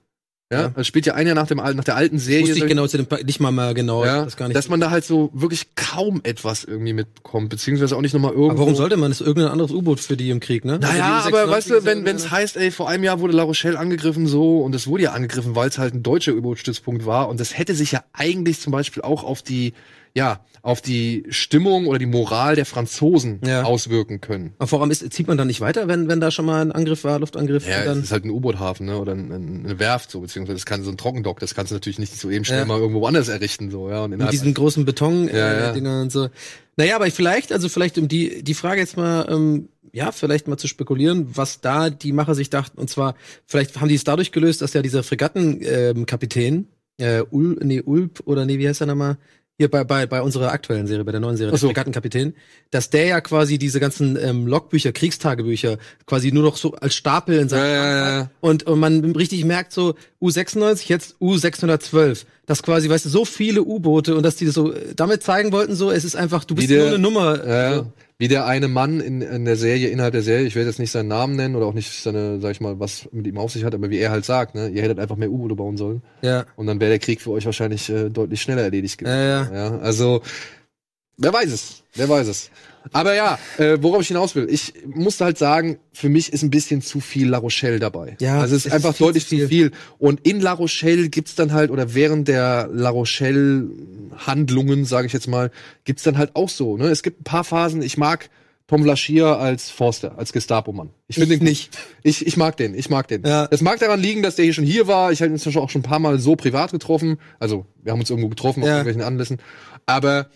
Ja, Ja. das spielt ja ein Jahr nach dem alten, nach der alten Serie. wusste ich genau zu dem nicht mal mal genau, ja, das gar nicht. dass man da halt so wirklich kaum etwas irgendwie mitbekommt, beziehungsweise auch nicht nochmal irgendwo. aber warum sollte man? Das ist irgendein anderes U-Boot für die im Krieg, ne? Naja, Also aber 96 weißt du, wenn es heißt, ey, vor einem Jahr wurde La Rochelle angegriffen so und es wurde ja angegriffen, weil es halt ein deutscher U-Boot-Stützpunkt war und das hätte sich ja eigentlich zum Beispiel auch auf die, ja, auf die Stimmung oder die Moral der Franzosen Ja. auswirken können. Aber warum ist, zieht man dann nicht weiter, wenn, wenn da schon mal ein Angriff war, Luftangriff? Ja, und es dann, ist halt ein U-Boot-Hafen, ne, oder ein, ein, eine Werft so, beziehungsweise das kann so ein Trockendock, das kannst du natürlich nicht so eben schnell Ja. mal irgendwo anders errichten so, ja, und mit innerhalb diesen großen Beton äh, Ja, ja. Und so. Naja, aber vielleicht, also vielleicht um die, die Frage jetzt mal, ähm, ja, vielleicht mal zu spekulieren, was da die Macher sich dachten. Und zwar, vielleicht haben die es dadurch gelöst, dass ja dieser Fregattenkapitän, ähm, Kapitän, äh, Ul, nee, Ulp oder nee, wie heißt er nochmal? Hier bei, bei, bei unserer aktuellen Serie, bei der neuen Serie, Ach der so. Fregattenkapitän, dass der ja quasi diese ganzen ähm, Logbücher, Kriegstagebücher quasi nur noch so als Stapel in seinem Ja, ja, ja. Und, und man richtig merkt so, U96, jetzt U612. Das quasi, weißt du, so viele U-Boote und dass die das so äh, damit zeigen wollten, so, es ist einfach, du bist der- nur eine Nummer. Ja, So. Wie der eine Mann in, in der Serie, innerhalb der Serie, ich werde jetzt nicht seinen Namen nennen oder auch nicht seine, sag ich mal, was mit ihm auf sich hat, aber wie er halt sagt, ne, ihr hättet einfach mehr U-Boote bauen sollen ja. und dann wäre der Krieg für euch wahrscheinlich äh, deutlich schneller erledigt gewesen. Ja, ja. ja. Also, wer weiß es, wer weiß es. Aber ja, äh, worauf ich hinaus will, ich musste halt sagen, für mich ist ein bisschen zu viel La Rochelle dabei. Ja, also es es ist ist einfach viel deutlich zu viel. viel. Und in La Rochelle gibt's dann halt, oder während der La Rochelle Handlungen, sage ich jetzt mal, gibt's dann halt auch so. Ne? Es gibt ein paar Phasen, ich mag Tom Laschier als Forster, als Gestapo-Mann. Ich finde den nicht. Ich, ich mag den, ich mag den. Ja. Das mag daran liegen, dass der hier schon hier war. Ich habe ihn schon auch schon ein paar Mal so privat getroffen. Also, wir haben uns irgendwo getroffen auf Ja. irgendwelchen Anlässen. Aber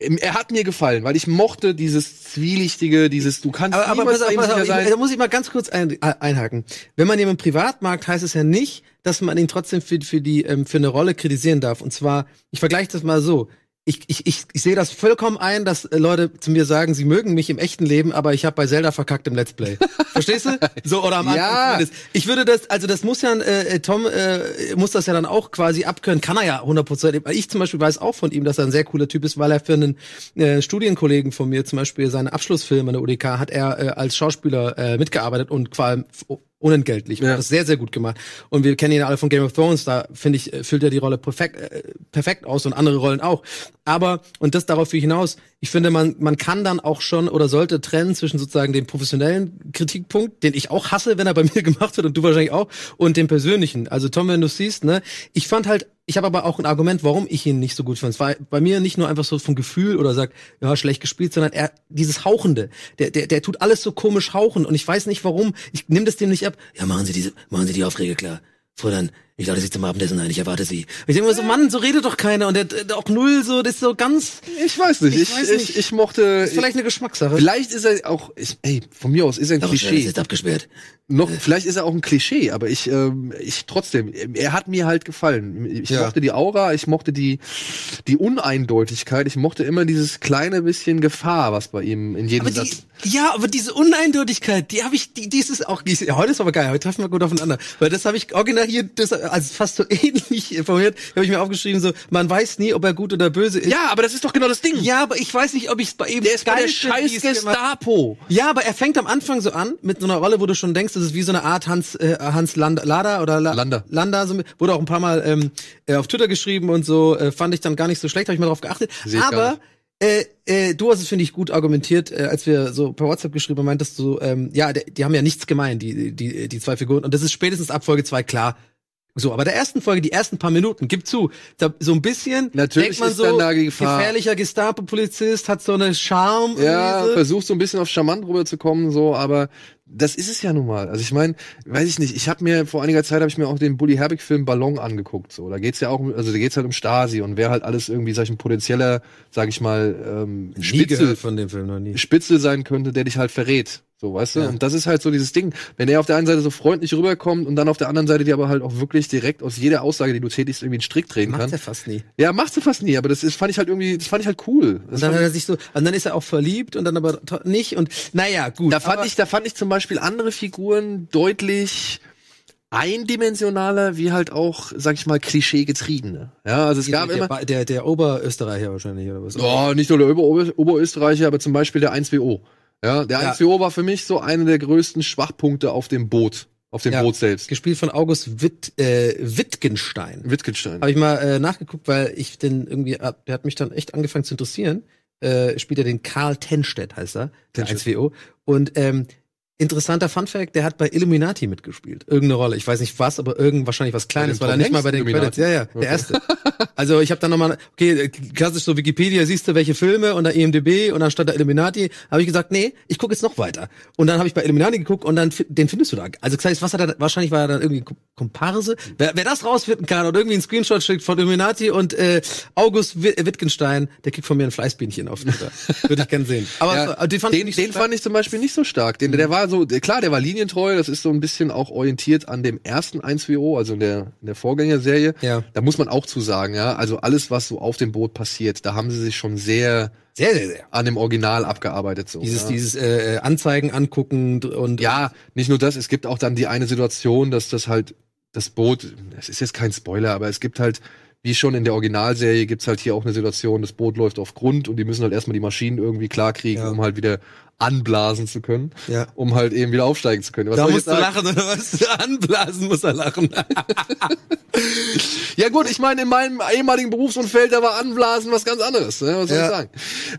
er hat mir gefallen, weil ich mochte dieses Zwielichtige, dieses, du kannst Aber, aber pass auf, pass auf, sicher ich, sein. da muss ich mal ganz kurz ein, äh, einhaken. Wenn man jemanden privat mag, heißt es ja nicht, dass man ihn trotzdem für, für die ähm, für eine Rolle kritisieren darf. Und zwar, ich vergleiche das mal so. Ich, ich, ich, ich sehe das vollkommen ein, dass äh, Leute zu mir sagen, sie mögen mich im echten Leben, aber ich habe bei Zelda verkackt im Let's Play. Verstehst du? So oder am [LAUGHS] Anfang Ja. zumindest. Ich würde das, also das muss ja, äh, Tom äh, muss das ja dann auch quasi abkönnen, kann er ja 100%. Ich zum Beispiel weiß auch von ihm, dass er ein sehr cooler Typ ist, weil er für einen äh, Studienkollegen von mir zum Beispiel seine Abschlussfilme an der UDK hat er äh, als Schauspieler äh, mitgearbeitet und vor allem f- unentgeltlich. Ja. das sehr, sehr gut gemacht. Und wir kennen ihn alle von Game of Thrones, da finde ich, äh, füllt er die Rolle perfekt, äh, perfekt aus und andere Rollen auch. Aber, und das darauf hinaus, ich finde, man, man kann dann auch schon oder sollte trennen zwischen sozusagen dem professionellen Kritikpunkt, den ich auch hasse, wenn er bei [LAUGHS] mir gemacht wird und du wahrscheinlich auch, und dem persönlichen. Also Tom, wenn du siehst, ne, ich fand halt, ich habe aber auch ein Argument, warum ich ihn nicht so gut fand. Es war bei mir nicht nur einfach so vom Gefühl oder sagt, ja, schlecht gespielt, sondern er, dieses Hauchende, der, der, der tut alles so komisch hauchen und ich weiß nicht warum, ich nehme das dem nicht ab. Ja, machen Sie diese, machen Sie die Aufträge klar. Fräulein, ich lade Sie zum Abendessen ein, ich erwarte Sie. Und ich denke mir so, Mann, so redet doch keiner und der, der auch null so, das ist so ganz, Ich weiß nicht, Ich ich, weiß ich, nicht. ich, mochte. ist vielleicht eine Geschmackssache. Vielleicht ist er auch, ich, ey, von mir aus ist er ein schnell, Klischee. ist jetzt abgesperrt. Noch, vielleicht ist er auch ein Klischee, aber ich, ähm, ich trotzdem, er hat mir halt gefallen. Ich Ja. mochte die Aura, ich mochte die, die Uneindeutigkeit, ich mochte immer dieses kleine bisschen Gefahr, was bei ihm in jedem Aber die, Satz. ja, aber diese Uneindeutigkeit, die habe ich, die, die ist auch, die ist, ja, heute ist aber geil, heute treffen wir gut aufeinander, weil das habe ich original hier, das, also fast so [LAUGHS] ähnlich formuliert, habe ich mir aufgeschrieben, so, man weiß nie, ob er gut oder böse ist. Ja, aber das ist doch genau das Ding. Ja, aber ich weiß nicht, ob ich es bei ihm der ist bei der scheiß Gestapo. Ja, aber er fängt am Anfang so an mit so einer Rolle, wo du schon denkst, das ist wie so eine Art Hans äh, Hans Land Lada oder La Lander. Landa, so, mit- wurde auch ein paar Mal ähm, äh, auf Twitter geschrieben und so, äh, fand ich dann gar nicht so schlecht, habe ich mal drauf geachtet. Aber äh, äh, du hast es, finde ich, gut argumentiert, äh, als wir so per WhatsApp geschrieben haben, meintest du, ähm, ja, die, die haben ja nichts gemein, die, die, die zwei Figuren. Und das ist spätestens ab Folge zwei klar. So, aber der ersten Folge, die ersten paar Minuten, gib zu, da, so ein bisschen Natürlich denkt man ist so, dann da die Gefahr. gefährlicher Gestapo-Polizist, hat so eine Charme. Ja, versucht so ein bisschen auf charmant rüberzukommen, so, aber das ist es ja nun mal. Also ich meine, weiß ich nicht, ich habe mir vor einiger Zeit habe ich mir auch den Bully Herbig Film Ballon angeguckt, so. Da geht's ja auch um- also da geht's halt um Stasi und wer halt alles irgendwie sag ich ein potenzieller, sag ich mal, ähm, Spitzel, von dem Film noch nie. Spitzel sein könnte, der dich halt verrät. So, weißt du? Ja. Und das ist halt so dieses Ding. Wenn er auf der einen Seite so freundlich rüberkommt und dann auf der anderen Seite dir aber halt auch wirklich direkt aus jeder Aussage, die du tätigst, irgendwie einen Strick drehen Macht kann. er fast nie. Ja, macht sie fast nie, aber das ist, fand ich halt irgendwie, das fand ich halt cool. Das Und dann hat er sich so, und dann ist er auch verliebt und dann aber nicht und naja, gut. Da fand ich, da fand ich zum Beispiel andere Figuren deutlich eindimensionaler, wie halt auch, sag ich mal, Klischee getriebene. Ja, also es der, gab der, immer, der, der Oberösterreicher wahrscheinlich, oder was? oh, nicht nur der Ober Oberösterreicher, aber zum Beispiel der 1WO. Ja, der Ja. 1WO war für mich so einer der größten Schwachpunkte auf dem Boot, auf dem Ja. Boot selbst. Gespielt von August Witt, äh, Wittgenstein. Wittgenstein. Habe ich mal äh, nachgeguckt, weil ich den irgendwie, äh, der hat mich dann echt angefangen zu interessieren. Äh, spielt er den Karl Tenstedt, heißt er, der Tenstedt. 1WO. Und ähm, interessanter Funfact, der hat bei Illuminati mitgespielt. Irgendeine Rolle. Ich weiß nicht was, aber irgend wahrscheinlich was Kleines, weil er nicht mal bei den Hanks Credits. Ja, ja, Okay. der erste. Also ich habe dann nochmal, okay, klassisch so Wikipedia, siehst du welche Filme und da IMDB und dann stand da Illuminati. Habe ich gesagt, nee, ich gucke jetzt noch weiter. Und dann habe ich bei Illuminati geguckt und dann den findest du da. Also das heißt, was hat er, da- wahrscheinlich war er dann irgendwie Kom- Komparse. Wer, wer das rausfinden kann und irgendwie einen Screenshot schickt von Illuminati und äh, August Wi- Wittgenstein, der kriegt von mir ein Fleißbienchen auf Twitter. Würde ich gern sehen. Aber Ja, den fand ich den, nicht den fand ich zum Beispiel nicht so stark. Den, der war so, der, klar, der war linientreu, das ist so ein bisschen auch orientiert an dem ersten 1WO, also in der, in der Vorgängerserie. Ja. Da muss man auch zu sagen, ja. Also alles, was so auf dem Boot passiert, da haben sie sich schon sehr sehr, sehr, sehr. an dem Original abgearbeitet. So, Dieses, ja. dieses äh, Anzeigen angucken und Ja, nicht nur das, es gibt auch dann die eine Situation, dass das halt das Boot, es ist jetzt kein Spoiler, aber es gibt halt, wie schon in der Originalserie, gibt's halt hier auch eine Situation, das Boot läuft auf Grund und die müssen halt erstmal die Maschinen irgendwie klarkriegen, Ja. um halt wieder anblasen zu können, Ja. um halt eben wieder aufsteigen zu können. Was da musst du lachen oder was? [LAUGHS] Anblasen muss er lachen. [LAUGHS] Ja gut, ich meine, in meinem ehemaligen Berufsumfeld, da war Anblasen was ganz anderes. Ne? Was soll Ja. ich sagen?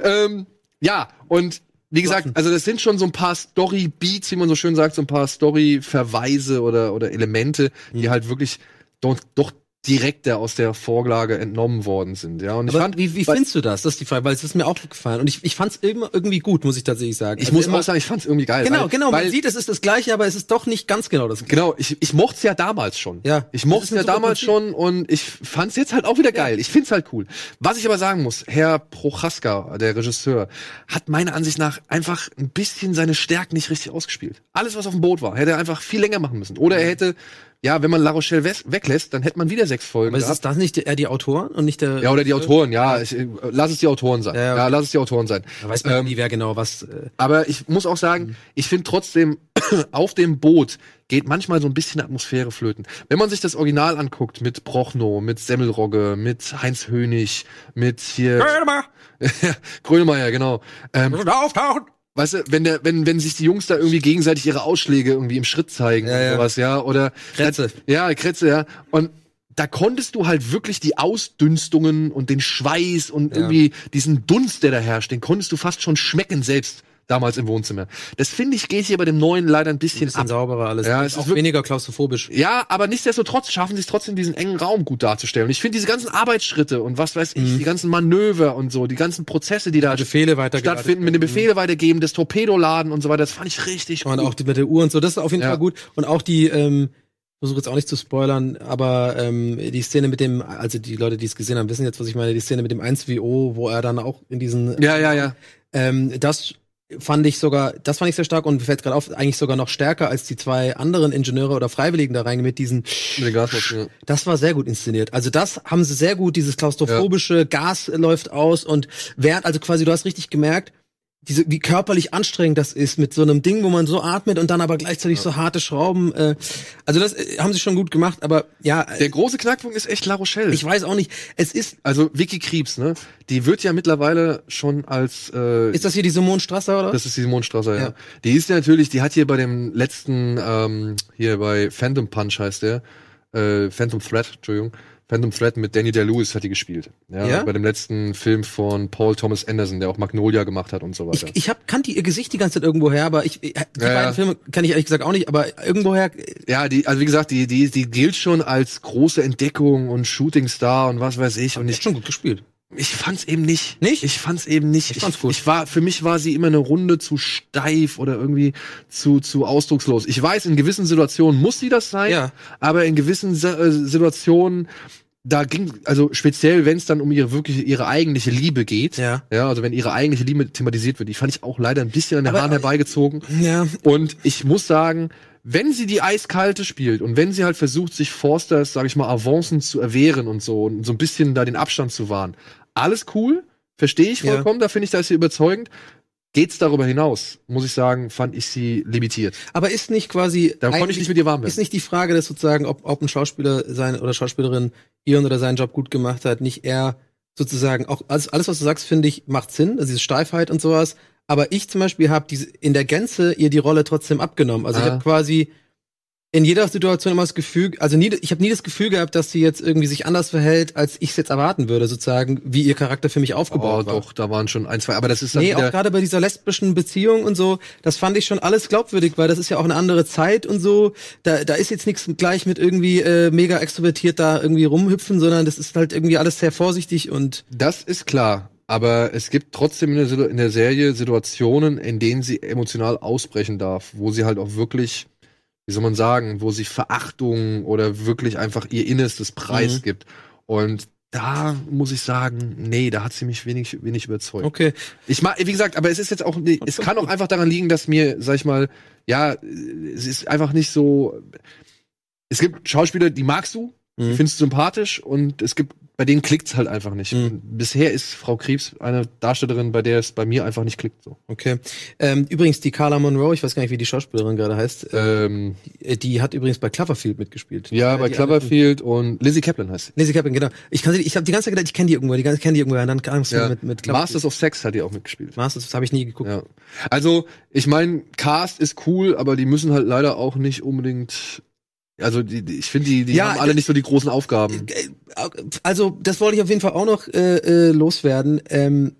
Ähm, ja, und wie gesagt, also das sind schon so ein paar Story-Beats, wie man so schön sagt, so ein paar Story-Verweise oder, oder Elemente, die Mhm. halt wirklich doch, doch direkter aus der Vorlage entnommen worden sind. Ja, und ich Aber fand, wie, wie findest du das? Das ist die Frage, weil es ist mir auch gefallen. Und ich, ich fand es immer irgendwie gut, muss ich tatsächlich sagen. ich Also muss immer, auch sagen, ich fand es irgendwie geil. Genau, weil, genau. Weil, Man sieht, es ist das Gleiche, aber es ist doch nicht ganz genau das Gleiche. Genau, ich, ich mochte es ja damals schon. Ja. Ich mochte es ja damals Prinzip. schon und ich fand es jetzt halt auch wieder geil. Ich find's halt cool. Was ich aber sagen muss, Herr Prochaska, der Regisseur, hat meiner Ansicht nach einfach ein bisschen seine Stärken nicht richtig ausgespielt. Alles, was auf dem Boot war, hätte er einfach viel länger machen müssen. Oder er hätte, ja, wenn man La Rochelle weglässt, dann hätte man wieder sechs Folgen Aber ist gehabt. es das nicht eher die Autoren und nicht der. Ja, oder die Autoren, ja. Ich, äh, lass es die Autoren sein. Ja, Ja, ja, lass es die Autoren sein. Da weiß man Ähm, nie, wer genau was. Äh, aber ich muss auch sagen, ich finde trotzdem, [CLEARS THROAT] auf dem Boot geht manchmal so ein bisschen Atmosphäre flöten. Wenn man sich das Original anguckt, mit Prochnow, mit Semmelrogge, mit Heinz Hönig, mit hier. Grönemeyer, [LAUGHS] genau. Ähm, auftauchen! Weißt du, wenn der, wenn, wenn sich die Jungs da irgendwie gegenseitig ihre Ausschläge irgendwie im Schritt zeigen Ja, ja. sowas, ja, oder. Kretze. Ja, Kretze, ja. Und da konntest du halt wirklich die Ausdünstungen und den Schweiß und Ja. irgendwie diesen Dunst, der da herrscht, den konntest du fast schon schmecken selbst damals im Wohnzimmer. Das finde ich geht hier bei dem neuen leider ein bisschen, Bisschen ab. sauberer alles. Ja, es ist auch wirklich- weniger klaustrophobisch. Ja, aber nichtsdestotrotz schaffen sie es trotzdem, diesen engen Raum gut darzustellen. Und ich finde diese ganzen Arbeitsschritte und was weiß ich, die ganzen Manöver und so, die ganzen Prozesse, die da Befehle stattfinden, mit den Befehle weitergeben, das Torpedoladen und so weiter, das fand ich richtig Und gut. auch die, mit der Uhr und so, das ist auf jeden Ja. Fall gut. Und auch die, ähm, versuche jetzt auch nicht zu spoilern, aber ähm, die Szene mit dem, also die Leute, die es gesehen haben, wissen jetzt, was ich meine, die Szene mit dem 1WO, wo er dann auch in diesen, ja, ja, ja. ähm, das fand ich sogar, das fand ich sehr stark und mir fällt gerade auf, eigentlich sogar noch stärker als die zwei anderen Ingenieure oder Freiwilligen da rein mit diesen, Mit den Gasmasken, ja. das war sehr gut inszeniert. Also das haben sie sehr gut, dieses klaustrophobische Gas läuft aus und während, also quasi, du hast richtig gemerkt, diese, wie körperlich anstrengend das ist mit so einem Ding, wo man so atmet und dann aber gleichzeitig so harte Schrauben. Äh, also das äh, haben sie schon gut gemacht, aber ja, äh, Der große Knackpunkt ist echt La Rochelle. ich weiß auch nicht. Es ist, also Vicky Kriebs, ne? Die wird ja mittlerweile schon als äh, ist das hier die Simone Strasser oder? das ist die Simone Strasser, ja. Ja. Die ist ja natürlich, die hat hier bei dem letzten, ähm, hier bei Phantom Punch heißt der, äh, Phantom Threat, Entschuldigung, Phantom Thread mit Danny Day-Lewis hat die gespielt. Ja, Ja? Bei dem letzten Film von Paul Thomas Anderson, der auch Magnolia gemacht hat und so Ich, weiter. ich hab, kannte ihr Gesicht die ganze Zeit irgendwo her, aber ich, die Ja, beiden ja. Filme kann ich ehrlich gesagt auch nicht, aber irgendwoher, ja, die, also wie gesagt, die, die, die gilt schon als große Entdeckung und Shootingstar und was weiß ich. Und ich ich, schon gut gespielt. Ich fand's eben nicht. Nicht? Ich fand's eben nicht. Ich fand's gut. Ich war, für mich war sie immer eine Runde zu steif oder irgendwie zu, zu ausdruckslos. Ich weiß, in gewissen Situationen muss sie das sein, Ja. aber in gewissen äh, Situationen, da ging, also speziell, wenn es dann um ihre wirklich ihre eigentliche Liebe geht, Ja. ja, also wenn ihre eigentliche Liebe thematisiert wird, die fand ich auch leider ein bisschen an den Aber- Haaren herbeigezogen. Ja. Und ich muss sagen, wenn sie die eiskalte spielt und wenn sie halt versucht, sich Forsters, sag ich mal, Avancen zu erwehren und so und so ein bisschen da den Abstand zu wahren, alles cool, verstehe ich Ja. vollkommen, da finde ich, da ist sie überzeugend. Geht's darüber hinaus, muss ich sagen, fand ich sie limitiert. Aber ist nicht quasi. Da konnte ich nicht mit ihr warm werden. Ist nicht die Frage, dass sozusagen, ob, ob ein Schauspieler sein oder Schauspielerin ihren oder seinen Job gut gemacht hat, nicht eher sozusagen auch alles, alles was du sagst, finde ich, macht Sinn, also diese Steifheit und sowas. Aber ich zum Beispiel habe diese in der Gänze ihr die Rolle trotzdem abgenommen. Also ich Ah. habe quasi in jeder Situation immer das Gefühl, also nie, ich habe nie das Gefühl gehabt, dass sie jetzt irgendwie sich anders verhält, als ich es jetzt erwarten würde, sozusagen, wie ihr Charakter für mich Oh, aufgebaut war. doch, da waren schon ein, zwei, aber das ist dann Nee, auch gerade bei dieser lesbischen Beziehung und so, das fand ich schon alles glaubwürdig, weil das ist ja auch eine andere Zeit und so. Da, da ist jetzt nichts gleich mit irgendwie äh, mega extrovertiert da irgendwie rumhüpfen, sondern das ist halt irgendwie alles sehr vorsichtig und das ist klar. Aber es gibt trotzdem in der, in der Serie Situationen, in denen sie emotional ausbrechen darf, wo sie halt auch wirklich, wie soll man sagen, wo sie Verachtung oder wirklich einfach ihr Innerstes Preis Mhm. gibt. Und da muss ich sagen, nee, da hat sie mich wenig, wenig überzeugt. okay. Ich mag, wie gesagt, aber es ist jetzt auch, nee, es kann auch einfach daran liegen, dass mir, sag ich mal, ja, es ist einfach nicht so. Es gibt Schauspieler, die magst du, die Mhm. findest du sympathisch und es gibt, bei denen klickt's halt einfach nicht. Mhm. Bisher ist Frau Krebs eine Darstellerin, bei der es bei mir einfach nicht klickt. So. Okay. Ähm, übrigens, die Carla Monroe, ich weiß gar nicht, wie die Schauspielerin gerade heißt, äh, Ähm, die hat übrigens bei Cloverfield mitgespielt. ja, bei die Cloverfield und Lizzie Kaplan heißt sie. Sie Kaplan, genau. Ich kann sie, ich habe die ganze Zeit gedacht, ich kenne die irgendwo, die ganze kenne die irgendwo, und dann kam Ja. mit mit Masters of Sex hat die auch mitgespielt. Masters, das habe ich nie geguckt. Ja. Also, ich meine, Cast ist cool, aber die müssen halt leider auch nicht unbedingt. Also, die, die, ich finde, die, die Ja, haben alle nicht so die großen Aufgaben. Also, das wollte ich auf jeden Fall auch noch äh, äh, loswerden. Ähm,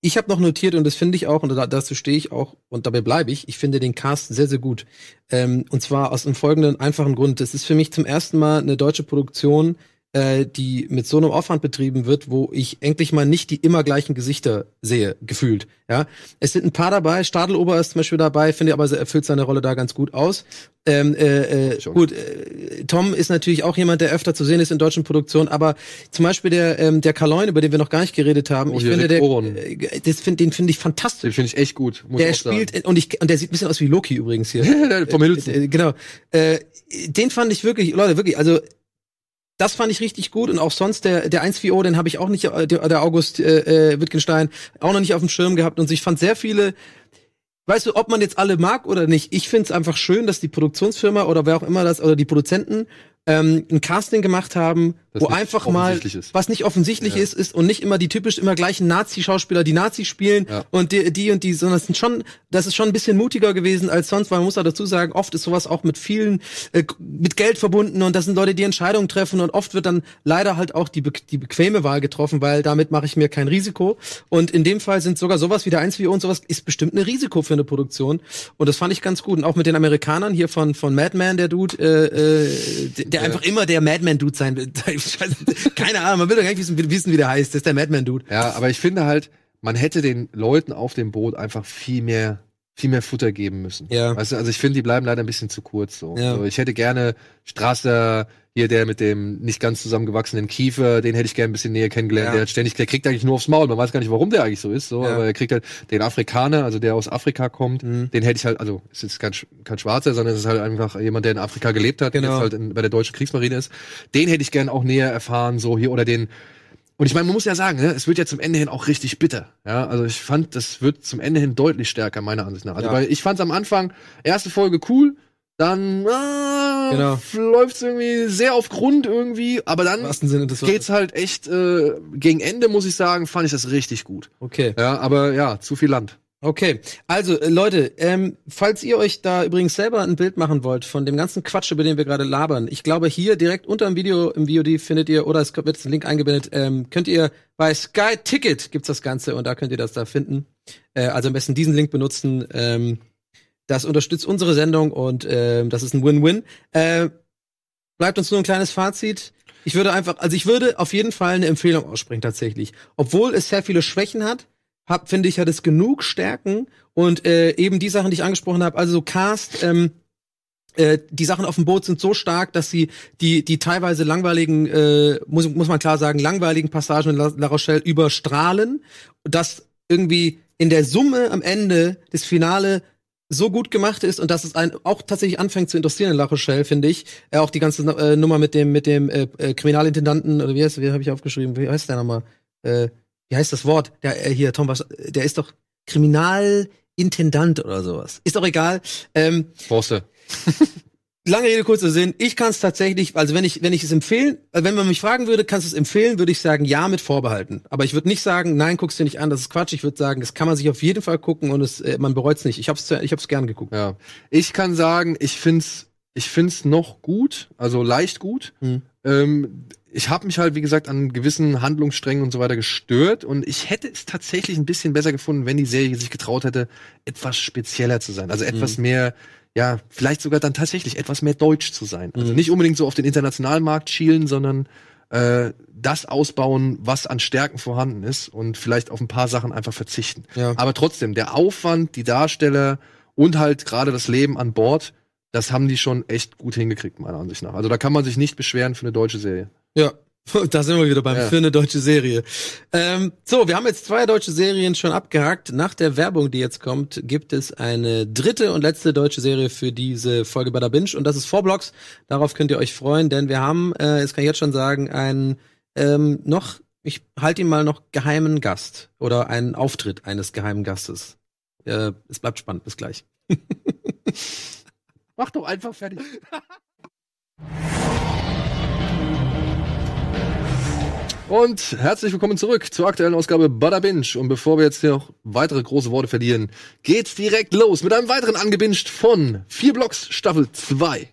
ich habe noch notiert und das finde ich auch und da, dazu stehe ich auch und dabei bleibe ich. Ich finde den Cast sehr sehr gut ähm, und zwar aus dem folgenden einfachen Grund: Das ist für mich zum ersten Mal eine deutsche Produktion, äh, die mit so einem Aufwand betrieben wird, wo ich endlich mal nicht die immer gleichen Gesichter sehe, gefühlt. Ja, es sind ein paar dabei. Stadelober ist zum Beispiel dabei, finde ich aber er erfüllt seine Rolle da ganz gut aus. Ähm, äh, äh, gut, äh, Tom ist natürlich auch jemand, der öfter zu sehen ist in deutschen Produktionen, aber zum Beispiel der ähm, der Karloin, über den wir noch gar nicht geredet haben, Oh, ich finde der, äh, das find, den finde ich Den fantastisch. finde ich echt gut. Muss Der ich auch sagen. spielt und ich und der sieht ein bisschen aus wie Loki übrigens hier. [LAUGHS] Tom Hiddleston. Äh, genau. Äh, den fand ich wirklich, Leute, wirklich, also das fand ich richtig gut und auch sonst der der 1VO, den habe ich auch nicht äh, der, der August äh, äh, Wittgenstein auch noch nicht auf dem Schirm gehabt und ich fand sehr viele Weißt du, ob man jetzt alle mag oder nicht, ich find's einfach schön, dass die Produktionsfirma oder wer auch immer das oder die Produzenten ähm, ein Casting gemacht haben, wo einfach mal ist. was nicht offensichtlich Ja. ist, ist und nicht immer die typisch immer gleichen Nazi-Schauspieler, die Nazi spielen Ja. und die, die und die, sondern es sind schon, das ist schon ein bisschen mutiger gewesen als sonst, weil man muss auch dazu sagen, oft ist sowas auch mit vielen, äh, mit Geld verbunden und das sind Leute, die Entscheidungen treffen und oft wird dann leider halt auch die, be die bequeme Wahl getroffen, weil damit mache ich mir kein Risiko und in dem Fall sind sogar sowas wie der 1 und sowas ist bestimmt ein Risiko für eine Produktion und das fand ich ganz gut und auch mit den Amerikanern hier von von Madman, der Dude, äh, äh, der, der einfach immer der Madman-Dude sein will. [LAUGHS] [LAUGHS] Keine Ahnung, man will doch gar nicht wissen, wissen, wie der heißt. Das ist der Madman-Dude. Ja, aber ich finde halt, man hätte den Leuten auf dem Boot einfach viel mehr, viel mehr Futter geben müssen. Ja. Weißt du, also ich finde, die bleiben leider ein bisschen zu kurz so. Ja. so ich hätte gerne Strasser, hier der mit dem nicht ganz zusammengewachsenen Kiefer, den hätte ich gerne ein bisschen näher kennengelernt. Ja. Der hat ständig, der kriegt eigentlich nur aufs Maul. Man weiß gar nicht, warum der eigentlich so ist, so, Ja. aber er kriegt halt den Afrikaner, also der aus Afrika kommt, Mhm. den hätte ich halt, also ist jetzt kein, kein Schwarzer, sondern es ist halt einfach jemand, der in Afrika gelebt hat, Genau. jetzt halt in, bei der deutschen Kriegsmarine ist. Den hätte ich gern auch näher erfahren, so hier oder den und ich meine, man muss ja sagen, ne, es wird ja zum Ende hin auch richtig bitter. Ja, also ich fand, das wird zum Ende hin deutlich stärker, meiner Ansicht nach. Also, Ja. weil ich fand am Anfang, erste Folge cool, dann äh, Genau. läuft's irgendwie sehr auf Grund irgendwie, aber dann geht's halt echt, äh, gegen Ende, muss ich sagen, fand ich das richtig gut. Okay. Ja, aber ja, zu viel Land. Okay, also äh, Leute, ähm, falls ihr euch da übrigens selber ein Bild machen wollt von dem ganzen Quatsch, über den wir gerade labern, ich glaube hier direkt unter dem Video im VOD findet ihr oder es wird jetzt ein Link eingeblendet, ähm, könnt ihr bei Sky Ticket gibt's das Ganze und da könnt ihr das da finden. Äh, also am besten diesen Link benutzen. Ähm, das unterstützt unsere Sendung und ähm, das ist ein Win-Win. Äh, bleibt uns nur ein kleines Fazit. Ich würde einfach, also ich würde auf jeden Fall eine Empfehlung aussprechen tatsächlich, obwohl es sehr viele Schwächen hat hab, finde ich, hat es genug Stärken und äh, eben die Sachen, die ich angesprochen habe, also so Cast, ähm, äh, die Sachen auf dem Boot sind so stark, dass sie die die teilweise langweiligen, äh, muss muss man klar sagen, langweiligen Passagen in La, La Rochelle überstrahlen, dass irgendwie in der Summe am Ende des Finale so gut gemacht ist und dass es einen auch tatsächlich anfängt zu interessieren in La Rochelle, finde ich. Äh, auch die ganze äh, Nummer mit dem mit dem äh, äh, Kriminalintendanten oder wie heißt wie habe ich aufgeschrieben? Wie heißt der nochmal? Äh, wie heißt das Wort? Der äh, hier, Tom, der ist doch Kriminalintendant oder sowas. Ist doch egal. Ähm, Borste. [LAUGHS] lange Rede, kurzer Sinn. Ich kann es tatsächlich, also wenn ich, wenn ich es empfehlen, äh, wenn man mich fragen würde, kannst du es empfehlen, würde ich sagen, ja, mit Vorbehalten. Aber ich würde nicht sagen, nein, guckst dir nicht an, das ist Quatsch. Ich würde sagen, das kann man sich auf jeden Fall gucken und es, äh, man bereut es nicht. Ich hab's, ich hab's gern geguckt. Ja. Ich kann sagen, ich find's, ich find's noch gut, also leicht gut. Hm. Ähm, ich habe mich halt, wie gesagt, an gewissen Handlungssträngen und so weiter gestört und ich hätte es tatsächlich ein bisschen besser gefunden, wenn die Serie sich getraut hätte, etwas spezieller zu sein. Also etwas mehr, ja, vielleicht sogar dann tatsächlich etwas mehr deutsch zu sein. Also Mhm. nicht unbedingt so auf den internationalen Markt schielen, sondern äh, das ausbauen, was an Stärken vorhanden ist und vielleicht auf ein paar Sachen einfach verzichten. Ja. Aber trotzdem, der Aufwand, die Darsteller und halt gerade das Leben an Bord, das haben die schon echt gut hingekriegt, meiner Ansicht nach. Also da kann man sich nicht beschweren für eine deutsche Serie. Ja. [LAUGHS] Da sind wir wieder beim Ja. für eine deutsche Serie. Ähm, so, wir haben jetzt zwei deutsche Serien schon abgehakt. Nach der Werbung, die jetzt kommt, gibt es eine dritte und letzte deutsche Serie für diese Folge bei der Binge und das ist Four Blocks. Darauf könnt ihr euch freuen, denn wir haben, äh, das kann ich jetzt schon sagen, einen ähm, noch, ich halte ihn mal noch geheimen Gast oder einen Auftritt eines geheimen Gastes. Äh, es bleibt spannend. Bis gleich. [LAUGHS] Mach doch einfach fertig. Und herzlich willkommen zurück zur aktuellen Ausgabe Bada Binge. Und bevor wir jetzt hier noch weitere große Worte verlieren, geht's direkt los mit einem weiteren Angebinged von vier Blocks Staffel 2.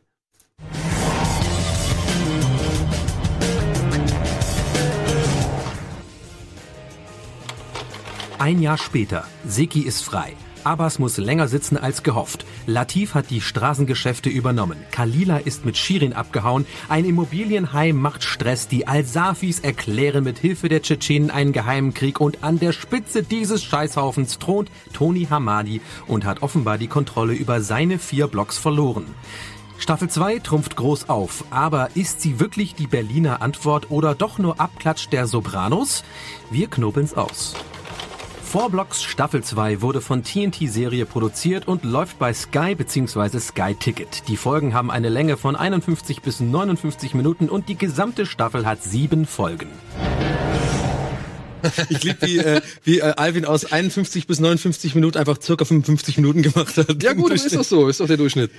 Ein Jahr später. Seki ist frei. Abbas muss länger sitzen als gehofft. Latif hat die Straßengeschäfte übernommen. Kalila ist mit Shirin abgehauen. Ein Immobilienhai macht Stress. Die Al-Safis erklären mit Hilfe der Tschetschenen einen geheimen Krieg. Und an der Spitze dieses Scheißhaufens thront Tony Hamadi und hat offenbar die Kontrolle über seine vier Blocks verloren. Staffel 2 trumpft groß auf, aber ist sie wirklich die Berliner Antwort oder doch nur Abklatsch der Sopranos? Wir knobeln's aus. Four Blocks Staffel 2 wurde von TNT-Serie produziert und läuft bei Sky bzw. Sky Ticket. Die Folgen haben eine Länge von 51 bis 59 Minuten und die gesamte Staffel hat sieben Folgen. [LAUGHS] Ich lieb, wie, äh, wie äh, Alvin aus 51 bis 59 Minuten einfach circa 55 Minuten gemacht hat. Ja gut, ist doch so, ist doch der Durchschnitt.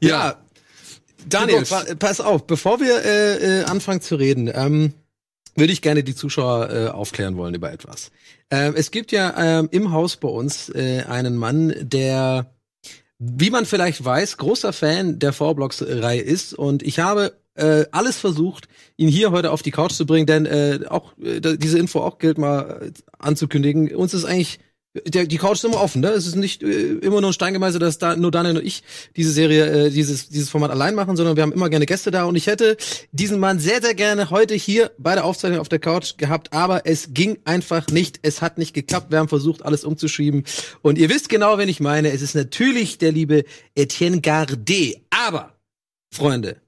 Ja. Daniel, Box. pa pass auf, bevor wir äh, äh, anfangen zu reden, ähm, würde ich gerne die Zuschauer äh, aufklären wollen über etwas. Ähm, es gibt ja ähm, im Haus bei uns äh, einen Mann, der, wie man vielleicht weiß, großer Fan der Vorblocks-Reihe ist und ich habe äh, alles versucht, ihn hier heute auf die Couch zu bringen, denn äh, auch äh, diese Info auch gilt mal äh, anzukündigen. Uns ist eigentlich der, die Couch ist immer offen, ne? Es ist nicht äh, immer nur ein Stein gemeißelt, dass da nur Daniel und ich diese Serie, äh, dieses, dieses Format allein machen, sondern wir haben immer gerne Gäste da und ich hätte diesen Mann sehr, sehr gerne heute hier bei der Aufzeichnung auf der Couch gehabt, aber es ging einfach nicht. Es hat nicht geklappt. Wir haben versucht, alles umzuschieben. Und ihr wisst genau, wen ich meine. Es ist natürlich der liebe Etienne Gardet. Aber, Freunde,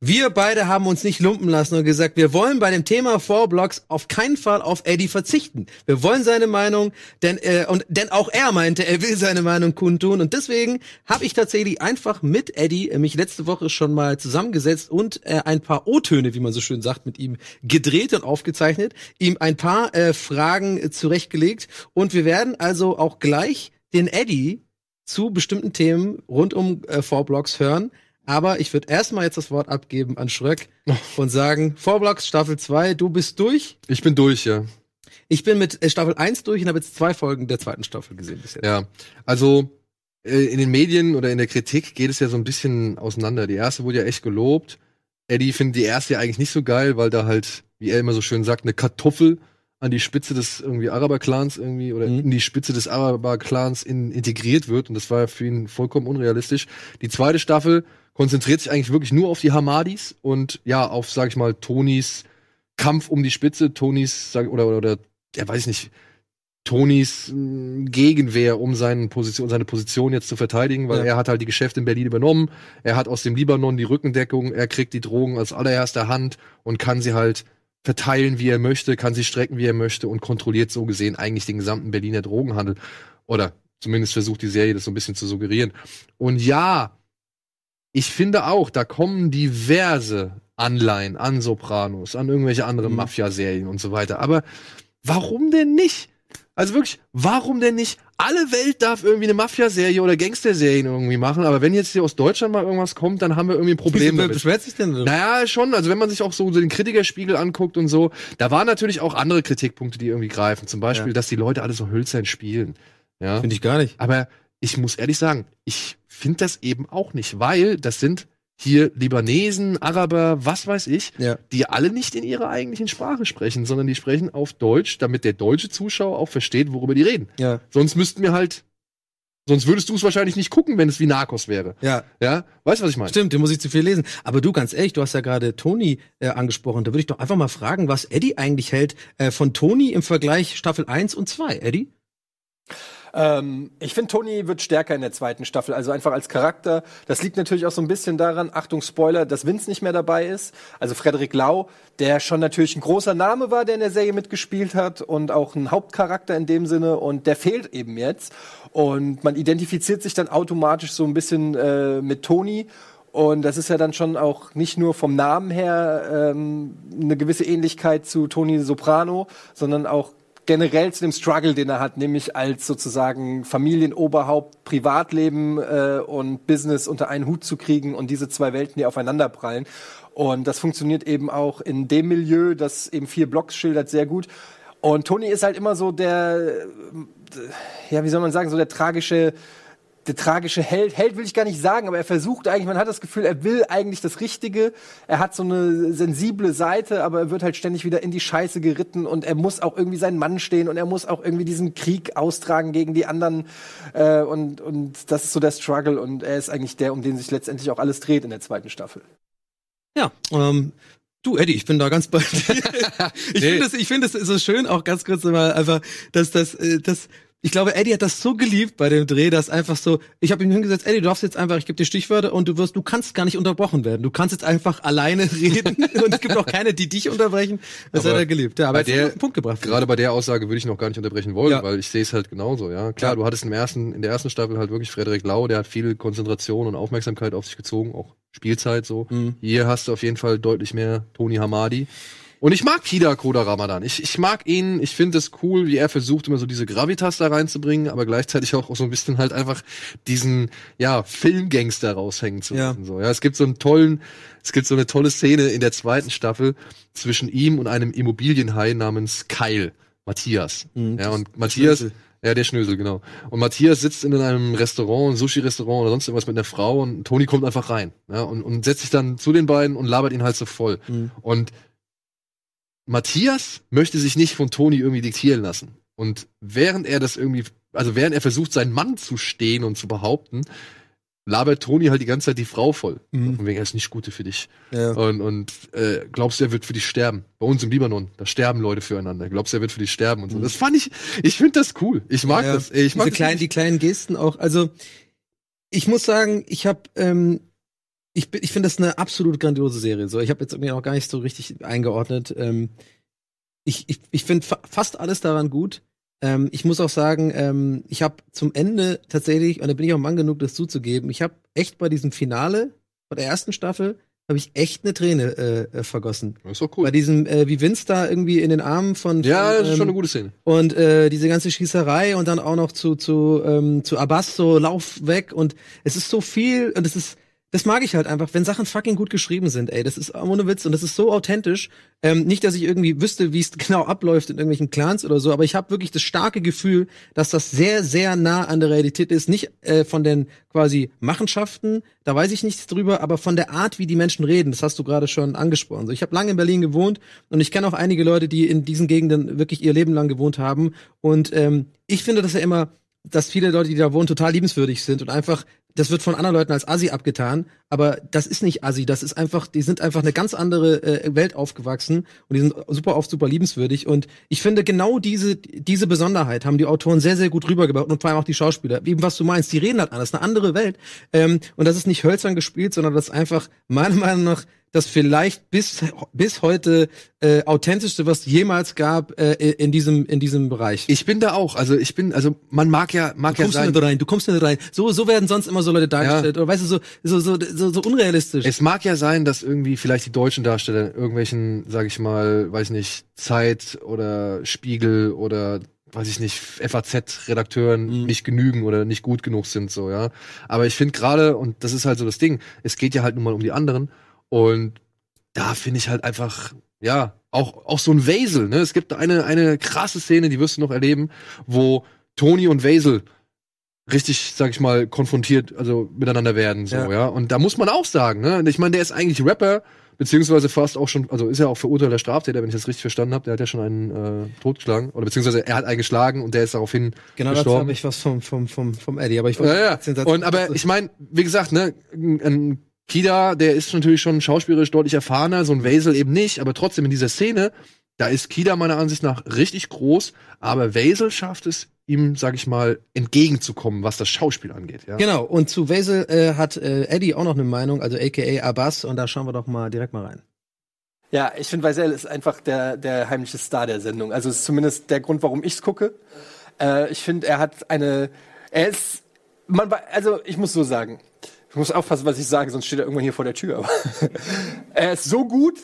wir beide haben uns nicht lumpen lassen und gesagt, wir wollen bei dem Thema Four Blocks auf keinen Fall auf Eddie verzichten. Wir wollen seine Meinung, denn äh, und denn auch er meinte, er will seine Meinung kundtun und deswegen habe ich tatsächlich einfach mit Eddie äh, mich letzte Woche schon mal zusammengesetzt und äh, ein paar O-Töne, wie man so schön sagt, mit ihm gedreht und aufgezeichnet, ihm ein paar äh, Fragen äh, zurechtgelegt und wir werden also auch gleich den Eddie zu bestimmten Themen rund um äh, Four Blocks hören. Aber ich würde erstmal jetzt das Wort abgeben an Schröck und sagen, Four Blocks Staffel 2, du bist durch. Ich bin durch, ja. Ich bin mit äh, Staffel 1 durch und habe jetzt zwei Folgen der zweiten Staffel gesehen bis jetzt. Ja, also äh, in den Medien oder in der Kritik geht es ja so ein bisschen auseinander. Die erste wurde ja echt gelobt. Eddie findet die erste ja eigentlich nicht so geil, weil da halt, wie er immer so schön sagt, eine Kartoffel an die Spitze des irgendwie Araber-Clans irgendwie oder Mhm. in die Spitze des Araber-Clans in, integriert wird und das war für ihn vollkommen unrealistisch. Die zweite Staffel konzentriert sich eigentlich wirklich nur auf die Hamadis und ja, auf, sag ich mal, Tonys Kampf um die Spitze, Tonys, sag, oder, oder, oder, ja, weiß ich nicht, Tonys mh, Gegenwehr, um seine Position, seine Position jetzt zu verteidigen, weil Ja. er hat halt die Geschäfte in Berlin übernommen. Er hat aus dem Libanon die Rückendeckung, er kriegt die Drogen als allererster Hand und kann sie halt verteilen, wie er möchte, kann sie strecken, wie er möchte und kontrolliert so gesehen eigentlich den gesamten Berliner Drogenhandel. Oder zumindest versucht die Serie das so ein bisschen zu suggerieren. Und ja, ich finde auch, da kommen diverse Anleihen an Sopranos, an irgendwelche anderen Mhm. Mafia-Serien und so weiter. Aber warum denn nicht? Also wirklich, warum denn nicht? Alle Welt darf irgendwie eine Mafia-Serie oder Gangster-Serien irgendwie machen, aber wenn jetzt hier aus Deutschland mal irgendwas kommt, dann haben wir irgendwie ein Problem Wer beschwert sich denn? so? Naja, schon. Also wenn man sich auch so den Kritikerspiegel anguckt und so, da waren natürlich auch andere Kritikpunkte, die irgendwie greifen. Zum Beispiel, Ja. dass die Leute alle so hölzern spielen. Ja. Finde ich gar nicht. Aber ich muss ehrlich sagen, ich finde das eben auch nicht, weil das sind hier Libanesen, Araber, was weiß ich, Ja. die alle nicht in ihrer eigentlichen Sprache sprechen, sondern die sprechen auf Deutsch, damit der deutsche Zuschauer auch versteht, worüber die reden. Ja. Sonst müssten wir halt, sonst würdest du es wahrscheinlich nicht gucken, wenn es wie Narcos wäre. Ja. Ja, weißt du, was ich meine? Stimmt, den muss ich zu viel lesen. Aber du, ganz ehrlich, du hast ja gerade Toni äh, angesprochen. Da würde ich doch einfach mal fragen, was Eddie eigentlich hält äh, von Toni im Vergleich Staffel 1 und 2. Eddie? Ähm, ich finde, Tony wird stärker in der zweiten Staffel, also einfach als Charakter. Das liegt natürlich auch so ein bisschen daran, Achtung, Spoiler, dass Vince nicht mehr dabei ist. Also Frederik Lau, der schon natürlich ein großer Name war, der in der Serie mitgespielt hat und auch ein Hauptcharakter in dem Sinne und der fehlt eben jetzt. Und man identifiziert sich dann automatisch so ein bisschen äh, mit Tony. Und das ist ja dann schon auch nicht nur vom Namen her ähm, eine gewisse Ähnlichkeit zu Tony Soprano, sondern auch generell zu dem Struggle, den er hat, nämlich als sozusagen Familienoberhaupt Privatleben äh, und Business unter einen Hut zu kriegen und diese zwei Welten, die aufeinander prallen. Und das funktioniert eben auch in dem Milieu, das eben vier Blocks schildert, sehr gut. Und Tony ist halt immer so der, äh, ja, wie soll man sagen, so der tragische, der tragische Held, Held will ich gar nicht sagen, aber er versucht eigentlich, man hat das Gefühl, er will eigentlich das Richtige. Er hat so eine sensible Seite, aber er wird halt ständig wieder in die Scheiße geritten und er muss auch irgendwie seinen Mann stehen und er muss auch irgendwie diesen Krieg austragen gegen die anderen. Äh, und, und das ist so der Struggle und er ist eigentlich der, um den sich letztendlich auch alles dreht in der zweiten Staffel. Ja, ähm, du, Eddie, ich bin da ganz bei dir. [LAUGHS] ich Nee. finde es ich finde es so schön, auch ganz kurz mal einfach, dass das, äh, das, ich glaube, Eddie hat das so geliebt bei dem Dreh, dass einfach so, ich habe ihm hingesetzt, Eddie, du darfst jetzt einfach, ich gebe dir Stichwörter und du wirst, du kannst gar nicht unterbrochen werden. Du kannst jetzt einfach alleine [LAUGHS] reden [LAUGHS] und es gibt auch keine, die dich unterbrechen. Das Aber hat er geliebt. Ja, aber bei der- Punkt gebracht. Gerade bei der Aussage würde ich noch gar nicht unterbrechen wollen, Ja. weil ich sehe es halt genauso, ja. Klar, Ja. du hattest im ersten, in der ersten Staffel halt wirklich Frederik Lau, der hat viel Konzentration und Aufmerksamkeit auf sich gezogen, auch Spielzeit so. Mhm. Hier hast du auf jeden Fall deutlich mehr Tony Hamadi. Und ich mag Kida Koda Ramadan. Ich, ich mag ihn, ich finde es cool, wie er versucht, immer so diese Gravitas da reinzubringen, aber gleichzeitig auch so ein bisschen halt einfach diesen, ja, Filmgangster raushängen zu Ja. lassen. So. Ja, es gibt so einen tollen, es gibt so eine tolle Szene in der zweiten Staffel zwischen ihm und einem Immobilienhai namens Kyle, Matthias. Mhm. Ja, und Matthias, ja, der Schnösel, genau. Und Matthias sitzt in einem Restaurant, ein Sushi-Restaurant oder sonst irgendwas mit einer Frau und Toni kommt einfach rein. Ja, und, und setzt sich dann zu den beiden und labert ihn halt so voll. Mhm. Und Matthias möchte sich nicht von Toni irgendwie diktieren lassen. Und während er das irgendwie, also während er versucht, seinen Mann zu stehen und zu behaupten, labert Toni halt die ganze Zeit die Frau voll. Mhm. Von wegen, er ist nicht Gute für dich. Ja. Und, und äh, glaubst du, er wird für dich sterben? Bei uns im Libanon, da sterben Leute füreinander. Glaubst du, er wird für dich sterben und so. Das fand ich, ich finde das cool. Ich mag Ja, das. ey, Ich mag Diese das kleinen, die kleinen Gesten auch. Also ich muss sagen, ich habe, ähm, ich, bin- ich finde das eine absolut grandiose Serie. So, ich habe jetzt irgendwie auch gar nicht so richtig eingeordnet. Ähm, ich ich, ich finde fa fast alles daran gut. Ähm, ich muss auch sagen, ähm, ich habe zum Ende tatsächlich, und da bin ich auch Mann genug, das zuzugeben, ich habe echt bei diesem Finale von der ersten Staffel habe ich echt eine Träne äh, äh, vergossen. Das ist doch Bei cool. diesem, äh, wie Vince da irgendwie in den Armen von, Ja, von das ist ähm, schon eine gute Szene. und äh, diese ganze Schießerei und dann auch noch zu zu ähm, zu Abbas so Lauf weg und es ist so viel und es ist das mag ich halt einfach, wenn Sachen fucking gut geschrieben sind, ey. Das ist ohne Witz und das ist so authentisch. Ähm, nicht, dass ich irgendwie wüsste, wie es [LAUGHS] genau abläuft in irgendwelchen Clans oder so, aber ich habe wirklich das starke Gefühl, dass das sehr, sehr nah an der Realität ist. Nicht äh, von den quasi Machenschaften, da weiß ich nichts drüber, aber von der Art, wie die Menschen reden. Das hast du gerade schon angesprochen. So, ich habe lange in Berlin gewohnt und ich kenne auch einige Leute, die in diesen Gegenden wirklich ihr Leben lang gewohnt haben. Und ähm, ich finde das ja immer dass viele Leute, die da wohnen, total liebenswürdig sind und einfach, das wird von anderen Leuten als Assi abgetan, aber das ist nicht Assi, das ist einfach, die sind einfach eine ganz andere äh, Welt aufgewachsen und die sind super oft super liebenswürdig. Und ich finde genau diese diese Besonderheit haben die Autoren sehr sehr gut rübergebracht und vor allem auch die Schauspieler, eben was du meinst, die reden halt anders, eine andere Welt. Ähm, und das ist nicht hölzern gespielt, sondern das ist einfach meiner Meinung nach das vielleicht bis bis heute äh, authentischste, was jemals gab äh, in diesem in diesem Bereich. Ich bin da auch. Also ich bin, also man mag ja mag du ja kommst sein. nicht rein, du kommst nicht rein. So so werden sonst immer so Leute dargestellt oder weißt du so so so so, so unrealistisch. Es mag ja sein, dass irgendwie vielleicht die deutschen Darsteller in irgendwelchen, sag ich mal, weiß nicht, Zeit oder Spiegel oder weiß ich nicht, FAZ-Redakteuren Mhm. nicht genügen oder nicht gut genug sind, so, ja. Aber ich finde gerade, und das ist halt so das Ding, es geht ja halt nun mal um die anderen. Und da finde ich halt einfach, ja, auch, auch so ein Wesel, ne? Es gibt eine, eine krasse Szene, die wirst du noch erleben, wo Tony und Wesel richtig, sag ich mal, konfrontiert, also miteinander werden, so, Ja. ja. Und da muss man auch sagen, ne? Ich meine, der ist eigentlich Rapper, beziehungsweise fast auch schon, also ist ja auch verurteilter Straftäter, wenn ich das richtig verstanden habe. Der hat ja schon einen äh, totgeschlagen, oder beziehungsweise er hat einen geschlagen und der ist daraufhin genau gestorben. habe ich was vom vom vom vom Eddie, aber ich Ja, ja. Und aber ich meine, wie gesagt, ne, ein Kida, der ist natürlich schon schauspielerisch deutlich erfahrener, so ein Wesel eben nicht, aber trotzdem in dieser Szene, da ist Kida meiner Ansicht nach richtig groß, aber Wesel schafft es, ihm, sag ich mal, entgegenzukommen, was das Schauspiel angeht. Ja? Genau, und zu Wesel äh, hat äh, Eddie auch noch eine Meinung, also aka Abbas, und da schauen wir doch mal direkt mal rein. Ja, ich finde, Weisel ist einfach der, der heimliche Star der Sendung. Also ist zumindest der Grund, warum ich's gucke. Äh, ich finde, er hat eine, er ist, man, also ich muss so sagen, ich muss aufpassen, was ich sage, sonst steht er irgendwann hier vor der Tür. Aber [LAUGHS] er ist so gut,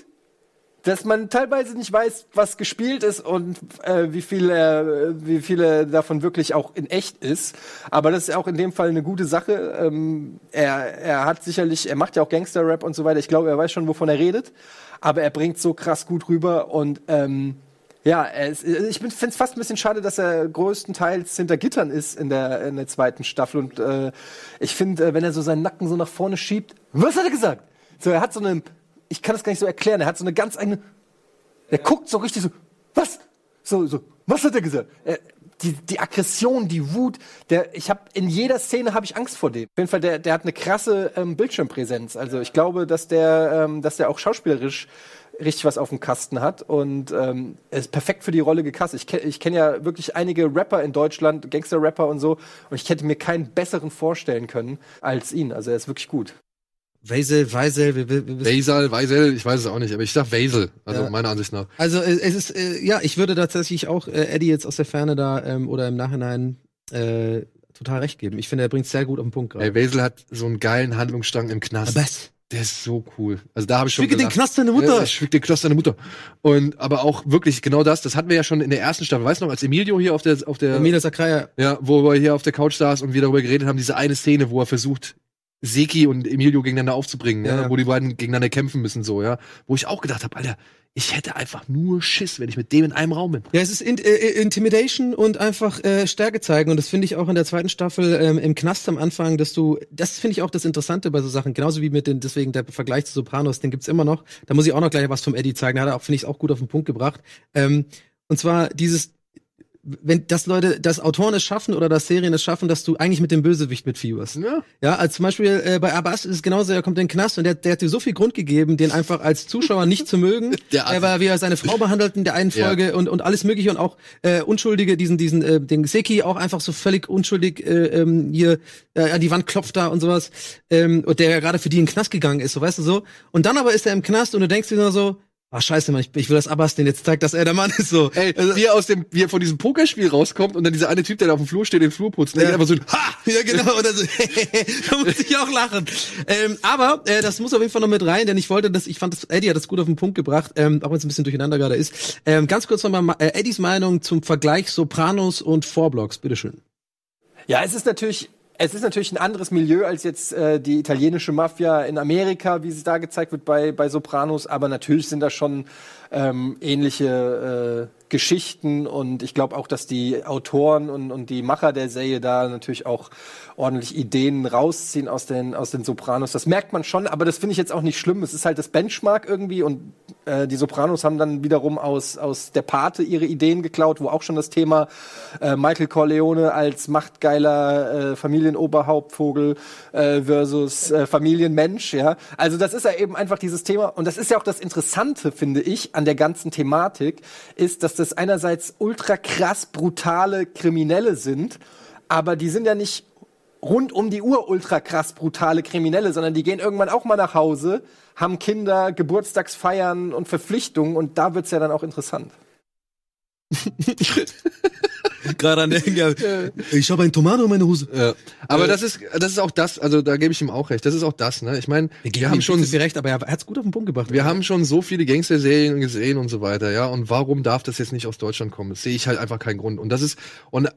dass man teilweise nicht weiß, was gespielt ist und äh, wie viel äh, wie viele davon wirklich auch in echt ist. Aber das ist auch in dem Fall eine gute Sache. Ähm, er, er hat sicherlich, er macht ja auch Gangster-Rap und so weiter. Ich glaube, er weiß schon, wovon er redet. Aber er bringt so krass gut rüber und ähm, ja, ist, ich finde es fast ein bisschen schade, dass er größtenteils hinter Gittern ist in der, in der zweiten Staffel. Und äh, ich finde, äh, wenn er so seinen Nacken so nach vorne schiebt, was hat er gesagt? So, er hat so eine, ich kann das gar nicht so erklären, er hat so eine ganz eigene, er guckt so richtig so, was? So, so, was hat er gesagt? Er, die, die Aggression, die Wut, der, ich habe in jeder Szene habe ich Angst vor dem. Auf jeden Fall, der, der hat eine krasse ähm, Bildschirmpräsenz. Also ich glaube, dass der, ähm, dass der auch schauspielerisch richtig was auf dem Kasten hat und ähm, er ist perfekt für die Rolle gecastet. Ich, ke ich kenne ja wirklich einige Rapper in Deutschland, Gangster-Rapper und so, und ich hätte mir keinen besseren vorstellen können als ihn. Also er ist wirklich gut. Wesel, Weisel, wir, wir, wir, Weisel, Weisel, ich weiß es auch nicht, aber ich sag Wesel, also Ja. meiner Ansicht nach. Also äh, es ist, äh, ja, ich würde tatsächlich auch äh, Eddie jetzt aus der Ferne da ähm, oder im Nachhinein äh, total recht geben. Ich finde, er bringt sehr gut auf den Punkt Ey, gerade. Wesel hat so einen geilen Handlungsstrang im Knast. Abbas, Der ist so cool. Also da habe ich schon schicke den. Knast deine Ja, Mutter. ich schwieg den Knast deine Mutter. Und aber auch wirklich genau das, das hatten wir ja schon in der ersten Staffel. Weißt du noch, als Emilio hier auf der auf der Emilia Sakraya. ja, wo er hier auf der Couch saß und wir darüber geredet haben, diese eine Szene, wo er versucht Seki und Emilio gegeneinander aufzubringen, ja, Ja, ja. wo die beiden gegeneinander kämpfen müssen so, ja, wo ich auch gedacht habe, Alter, ich hätte einfach nur Schiss, wenn ich mit dem in einem Raum bin. Ja, es ist in, äh, Intimidation und einfach äh, Stärke zeigen. Und das finde ich auch in der zweiten Staffel ähm, im Knast am Anfang, dass du, das finde ich auch das Interessante bei so Sachen, genauso wie mit den, deswegen der Vergleich zu Sopranos, den gibt's immer noch. Da muss ich auch noch gleich was vom Eddie zeigen. Hat er auch, finde ich, auch gut auf den Punkt gebracht. Ähm, und zwar dieses, wenn das Leute, dass Autoren es schaffen oder dass Serien es schaffen, dass du eigentlich mit dem Bösewicht mitfieberst. Ja. Ja, als zum Beispiel äh, bei Abbas ist es genauso, er kommt in den Knast und der, der hat dir so viel Grund gegeben, den einfach als Zuschauer nicht zu mögen. [LAUGHS] Der er war, wie er seine Frau behandelt in der einen Ja. Folge und, und alles mögliche und auch äh, Unschuldige, diesen, diesen, äh, den Seki auch einfach so völlig unschuldig äh, ähm, hier äh, an die Wand klopft da und sowas. Ähm, und der ja gerade für die in den Knast gegangen ist, so weißt du so. Und dann aber ist er im Knast und du denkst dir nur so, ah scheiße, Mann, ich, ich will, dass Abbas den jetzt zeigt, dass er der Mann ist so. Ey, Also- wie er aus dem, wie er von diesem Pokerspiel rauskommt und dann dieser eine Typ, der da auf dem Flur steht, den Flur putzt, und der Ja. geht einfach so, ha! [LAUGHS] Ja, genau. Und also, [LAUGHS] da muss ich auch lachen. Ähm, aber äh, das muss auf jeden Fall noch mit rein, denn ich wollte das, ich fand das, Eddie hat das gut auf den Punkt gebracht, ähm, auch wenn es ein bisschen durcheinander gerade ist. Ähm, ganz kurz nochmal Ma- äh, Eddies Meinung zum Vergleich Sopranos und Vorblocks, bitteschön. Ja, es ist natürlich, es ist natürlich ein anderes Milieu als jetzt äh, die italienische Mafia in Amerika, wie es da gezeigt wird bei, bei Sopranos, aber natürlich sind da schon ähm, ähnliche äh, Geschichten und ich glaube auch, dass die Autoren und, und die Macher der Serie da natürlich auch ordentlich Ideen rausziehen aus den, aus den Sopranos. Das merkt man schon, aber das finde ich jetzt auch nicht schlimm. Es ist halt das Benchmark irgendwie und äh, die Sopranos haben dann wiederum aus, aus der Pate ihre Ideen geklaut, wo auch schon das Thema äh, Michael Corleone als machtgeiler äh, Familienoberhauptvogel äh, versus äh, Familienmensch, ja. Also das ist ja eben einfach dieses Thema und das ist ja auch das Interessante, finde ich, an der ganzen Thematik, ist, dass das einerseits ultra krass brutale Kriminelle sind, aber die sind ja nicht rund um die Uhr ultra krass brutale Kriminelle, sondern die gehen irgendwann auch mal nach Hause, haben Kinder, Geburtstagsfeiern und Verpflichtungen und da wird's ja dann auch interessant. [LAUGHS] Gerade an der ja, Ich habe ein Tomate in meiner Hose. Ja. Aber Äh, das ist, das ist auch das, also da gebe ich ihm auch recht. Das ist auch das, ne? Ich meine, wir, haben schon, recht, aber er hat's gut auf den Punkt gebracht. wir haben schon so viele Gangster-Serien gesehen und so weiter, ja. Und warum darf das jetzt nicht aus Deutschland kommen? Das sehe ich halt einfach keinen Grund. Und das ist, und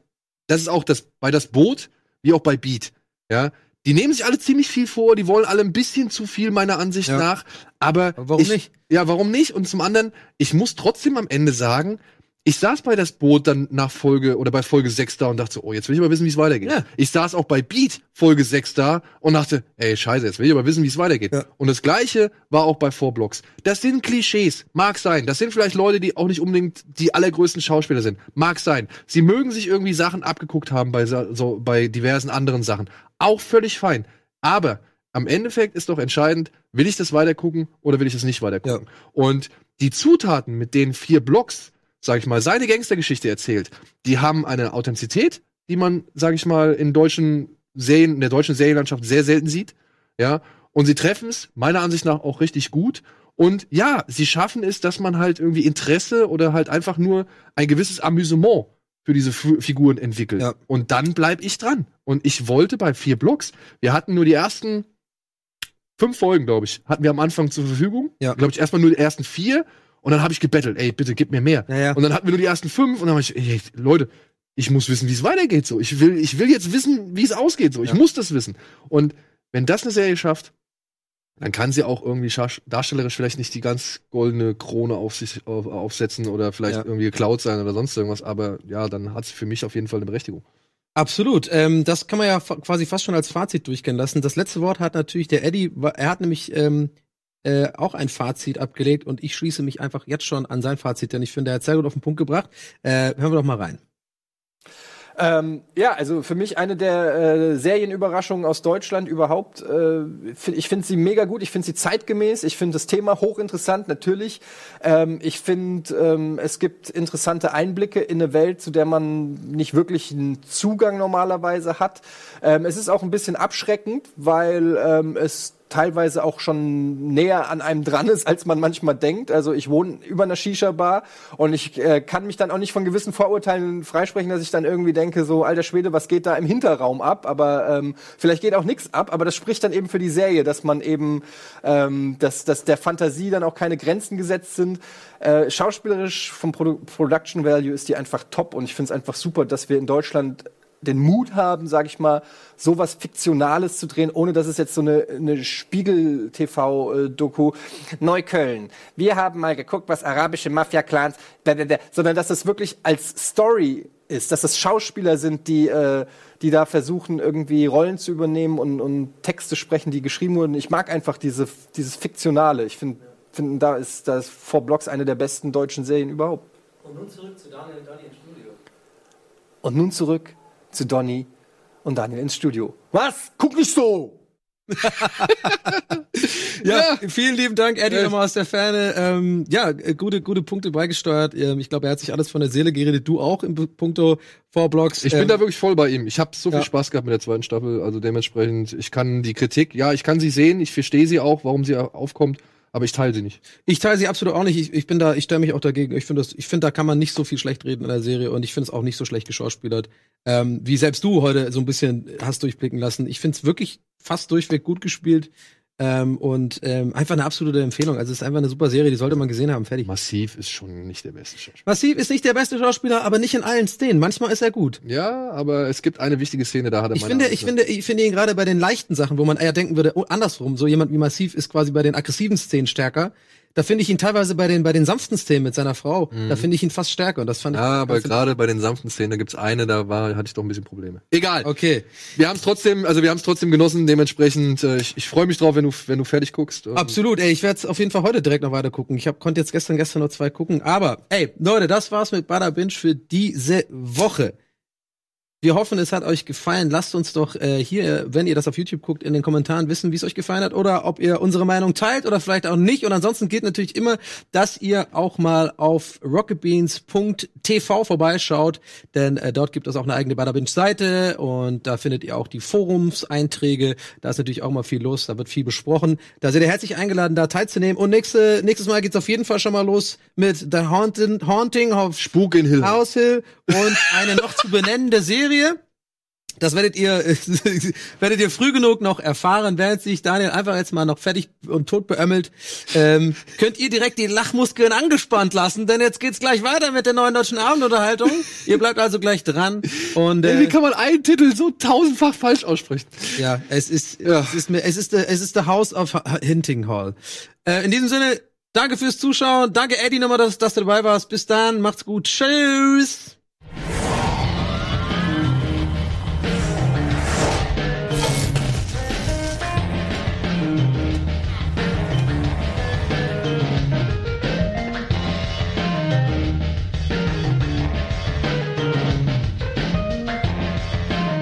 das ist auch das, bei das Boot, wie auch bei Beat, ja. Die nehmen sich alle ziemlich viel vor, die wollen alle ein bisschen zu viel meiner Ansicht Ja. nach. Aber Aber warum ich, nicht? Ja, warum nicht? Und zum anderen, ich muss trotzdem am Ende sagen, ich saß bei das Boot dann nach Folge oder bei Folge 6 da und dachte so, oh, jetzt will ich aber wissen, wie es weitergeht. Ja. Ich saß auch bei Beat Folge 6 da und dachte, ey, scheiße, jetzt will ich aber wissen, wie es weitergeht. Ja. Und das gleiche war auch bei Four Blocks. Das sind Klischees, mag sein. Das sind vielleicht Leute, die auch nicht unbedingt die allergrößten Schauspieler sind. Mag sein. Sie mögen sich irgendwie Sachen abgeguckt haben bei so, bei diversen anderen Sachen. Auch völlig fein. Aber am Endeffekt ist doch entscheidend, will ich das weitergucken oder will ich das nicht weitergucken? Und die Zutaten, mit denen vier Blocks, sag ich mal, seine Gangstergeschichte erzählt, die haben eine Authentizität, die man, sag ich mal, in deutschen Serien, in der deutschen Serienlandschaft sehr selten sieht. Ja. Und sie treffen es, meiner Ansicht nach, auch richtig gut. Und ja, sie schaffen es, dass man halt irgendwie Interesse oder halt einfach nur ein gewisses Amüsement für diese F Figuren entwickelt. Ja. Und dann bleib ich dran. Und ich wollte bei vier Blocks, wir hatten nur die ersten fünf Folgen, glaube ich, hatten wir am Anfang zur Verfügung. Ja. Glaube ich, erstmal nur die ersten vier. Und dann habe ich gebettelt, ey, bitte gib mir mehr. Ja, ja. Und dann hatten wir nur die ersten fünf und dann habe ich, ey, Leute, ich muss wissen, wie es weitergeht. So, ich will, ich will jetzt wissen, wie es ausgeht. So, ich Ja. muss das wissen. Und wenn das eine Serie schafft, dann kann sie auch irgendwie darstellerisch vielleicht nicht die ganz goldene Krone auf sich auf, aufsetzen oder vielleicht Ja. irgendwie geklaut sein oder sonst irgendwas. Aber ja, dann hat sie für mich auf jeden Fall eine Berechtigung. Absolut. Ähm, das kann man ja quasi fast schon als Fazit durchgehen lassen. Das letzte Wort hat natürlich der Eddie. Er hat nämlich ähm, äh, auch ein Fazit abgelegt und ich schließe mich einfach jetzt schon an sein Fazit, denn ich finde, er hat sehr gut auf den Punkt gebracht. Äh, hören wir doch mal rein. Ähm, ja, also für mich eine der äh, Serienüberraschungen aus Deutschland überhaupt. Äh, ich finde sie mega gut, ich finde sie zeitgemäß, ich finde das Thema hochinteressant, natürlich. Ähm, ich finde, ähm, es gibt interessante Einblicke in eine Welt, zu der man nicht wirklich einen Zugang normalerweise hat. Ähm, es ist auch ein bisschen abschreckend, weil ähm, es teilweise auch schon näher an einem dran ist, als man manchmal denkt. Also ich wohne über einer Shisha-Bar und ich äh, kann mich dann auch nicht von gewissen Vorurteilen freisprechen, dass ich dann irgendwie denke, so, alter Schwede, was geht da im Hinterraum ab? Aber ähm, vielleicht geht auch nichts ab, aber das spricht dann eben für die Serie, dass man eben, ähm, dass, dass der Fantasie dann auch keine Grenzen gesetzt sind. Äh, schauspielerisch vom Produ Production Value ist die einfach top und ich finde es einfach super, dass wir in Deutschland den Mut haben, sag ich mal, sowas Fiktionales zu drehen, ohne dass es jetzt so eine, eine Spiegel-TV-Doku Neukölln. Wir haben mal geguckt, was arabische Mafia-Clans, sondern dass es wirklich als Story ist, dass es Schauspieler sind, die, äh, die da versuchen, irgendwie Rollen zu übernehmen und, und Texte sprechen, die geschrieben wurden. Ich mag einfach diese, dieses Fiktionale. Ich finde, find, da ist das Four Blocks eine der besten deutschen Serien überhaupt. Und nun zurück zu Daniel und Dani im Studio. Und nun zurück zu Donny und Daniel ins Studio. Was? Guck nicht so! [LAUGHS] Ja, vielen lieben Dank, Eddie, nochmal aus der Ferne. Ähm, ja, äh, gute, gute Punkte beigesteuert. Ähm, ich glaube, er hat sich alles von der Seele geredet. Du auch im Punkto Vorblocks. Ich ähm, bin da wirklich voll bei ihm. Ich habe so viel ja. Spaß gehabt mit der zweiten Staffel. Also dementsprechend, ich kann die Kritik, ja, ich kann sie sehen, ich verstehe sie auch, warum sie aufkommt, aber ich teile sie nicht. Ich teile sie absolut auch nicht. Ich, ich bin da, ich stelle mich auch dagegen. Ich finde das, ich finde, da kann man nicht so viel schlecht reden in der Serie und ich finde es auch nicht so schlecht geschauspielert, ähm, wie selbst du heute so ein bisschen hast durchblicken lassen. Ich finde es wirklich fast durchweg gut gespielt. Ähm, und ähm, einfach eine absolute Empfehlung. Also es ist einfach eine super Serie, die sollte man gesehen haben. Fertig. Massiv ist schon nicht der beste Schauspieler. Massiv ist nicht der beste Schauspieler, aber nicht in allen Szenen. Manchmal ist er gut. Ja, aber es gibt eine wichtige Szene, da hat er Ich finde, Hand ich finde, ich finde ihn gerade bei den leichten Sachen, wo man eher denken würde, oh, andersrum, so jemand wie Massiv ist quasi bei den aggressiven Szenen stärker. Da finde ich ihn teilweise bei den, bei den sanften Szenen mit seiner Frau, da finde ich ihn fast stärker und das fand ich. Mhm. Ja, aber gerade bei den sanften Szenen, da gibt's eine, da war, hatte ich doch ein bisschen Probleme. Egal. Okay. Wir haben es trotzdem, also wir haben es trotzdem genossen. Dementsprechend, äh, ich, ich freue mich drauf, wenn du, wenn du fertig guckst. Absolut, ey, ich werde es auf jeden Fall heute direkt noch weiter gucken. Ich hab, konnte jetzt gestern, gestern noch zwei gucken. Aber, ey, Leute, das war's mit Bada Binge für diese Woche. Wir hoffen, es hat euch gefallen. Lasst uns doch äh, hier, wenn ihr das auf YouTube guckt, in den Kommentaren wissen, wie es euch gefallen hat oder ob ihr unsere Meinung teilt oder vielleicht auch nicht. Und ansonsten geht natürlich immer, dass ihr auch mal auf rocketbeans.tv vorbeischaut, denn äh, dort gibt es auch eine eigene Bada Binge Seite und da findet ihr auch die Forumseinträge. Da ist natürlich auch mal viel los, da wird viel besprochen. Da seid ihr herzlich eingeladen, da teilzunehmen. Und nächste, nächstes Mal geht's auf jeden Fall schon mal los mit The Haunting, Haunting of Spuk in Hill. House Hill und eine noch zu benennende Serie. Das werdet ihr, [LAUGHS] werdet ihr früh genug noch erfahren, während sich Daniel einfach jetzt mal noch fertig und tot beömmelt. Ähm, könnt ihr direkt die Lachmuskeln angespannt lassen, denn jetzt geht's gleich weiter mit der neuen deutschen Abendunterhaltung. ihr bleibt also gleich dran. Und Ey, wie äh, kann man einen Titel so tausendfach falsch aussprechen? ja, es ist, Ja. es ist, mir- es ist, es ist the House of Hinting Hall. Äh, in diesem Sinne, danke fürs Zuschauen. Danke Eddie nochmal, dass, dass du dabei warst. Bis dann, macht's gut. Tschüss.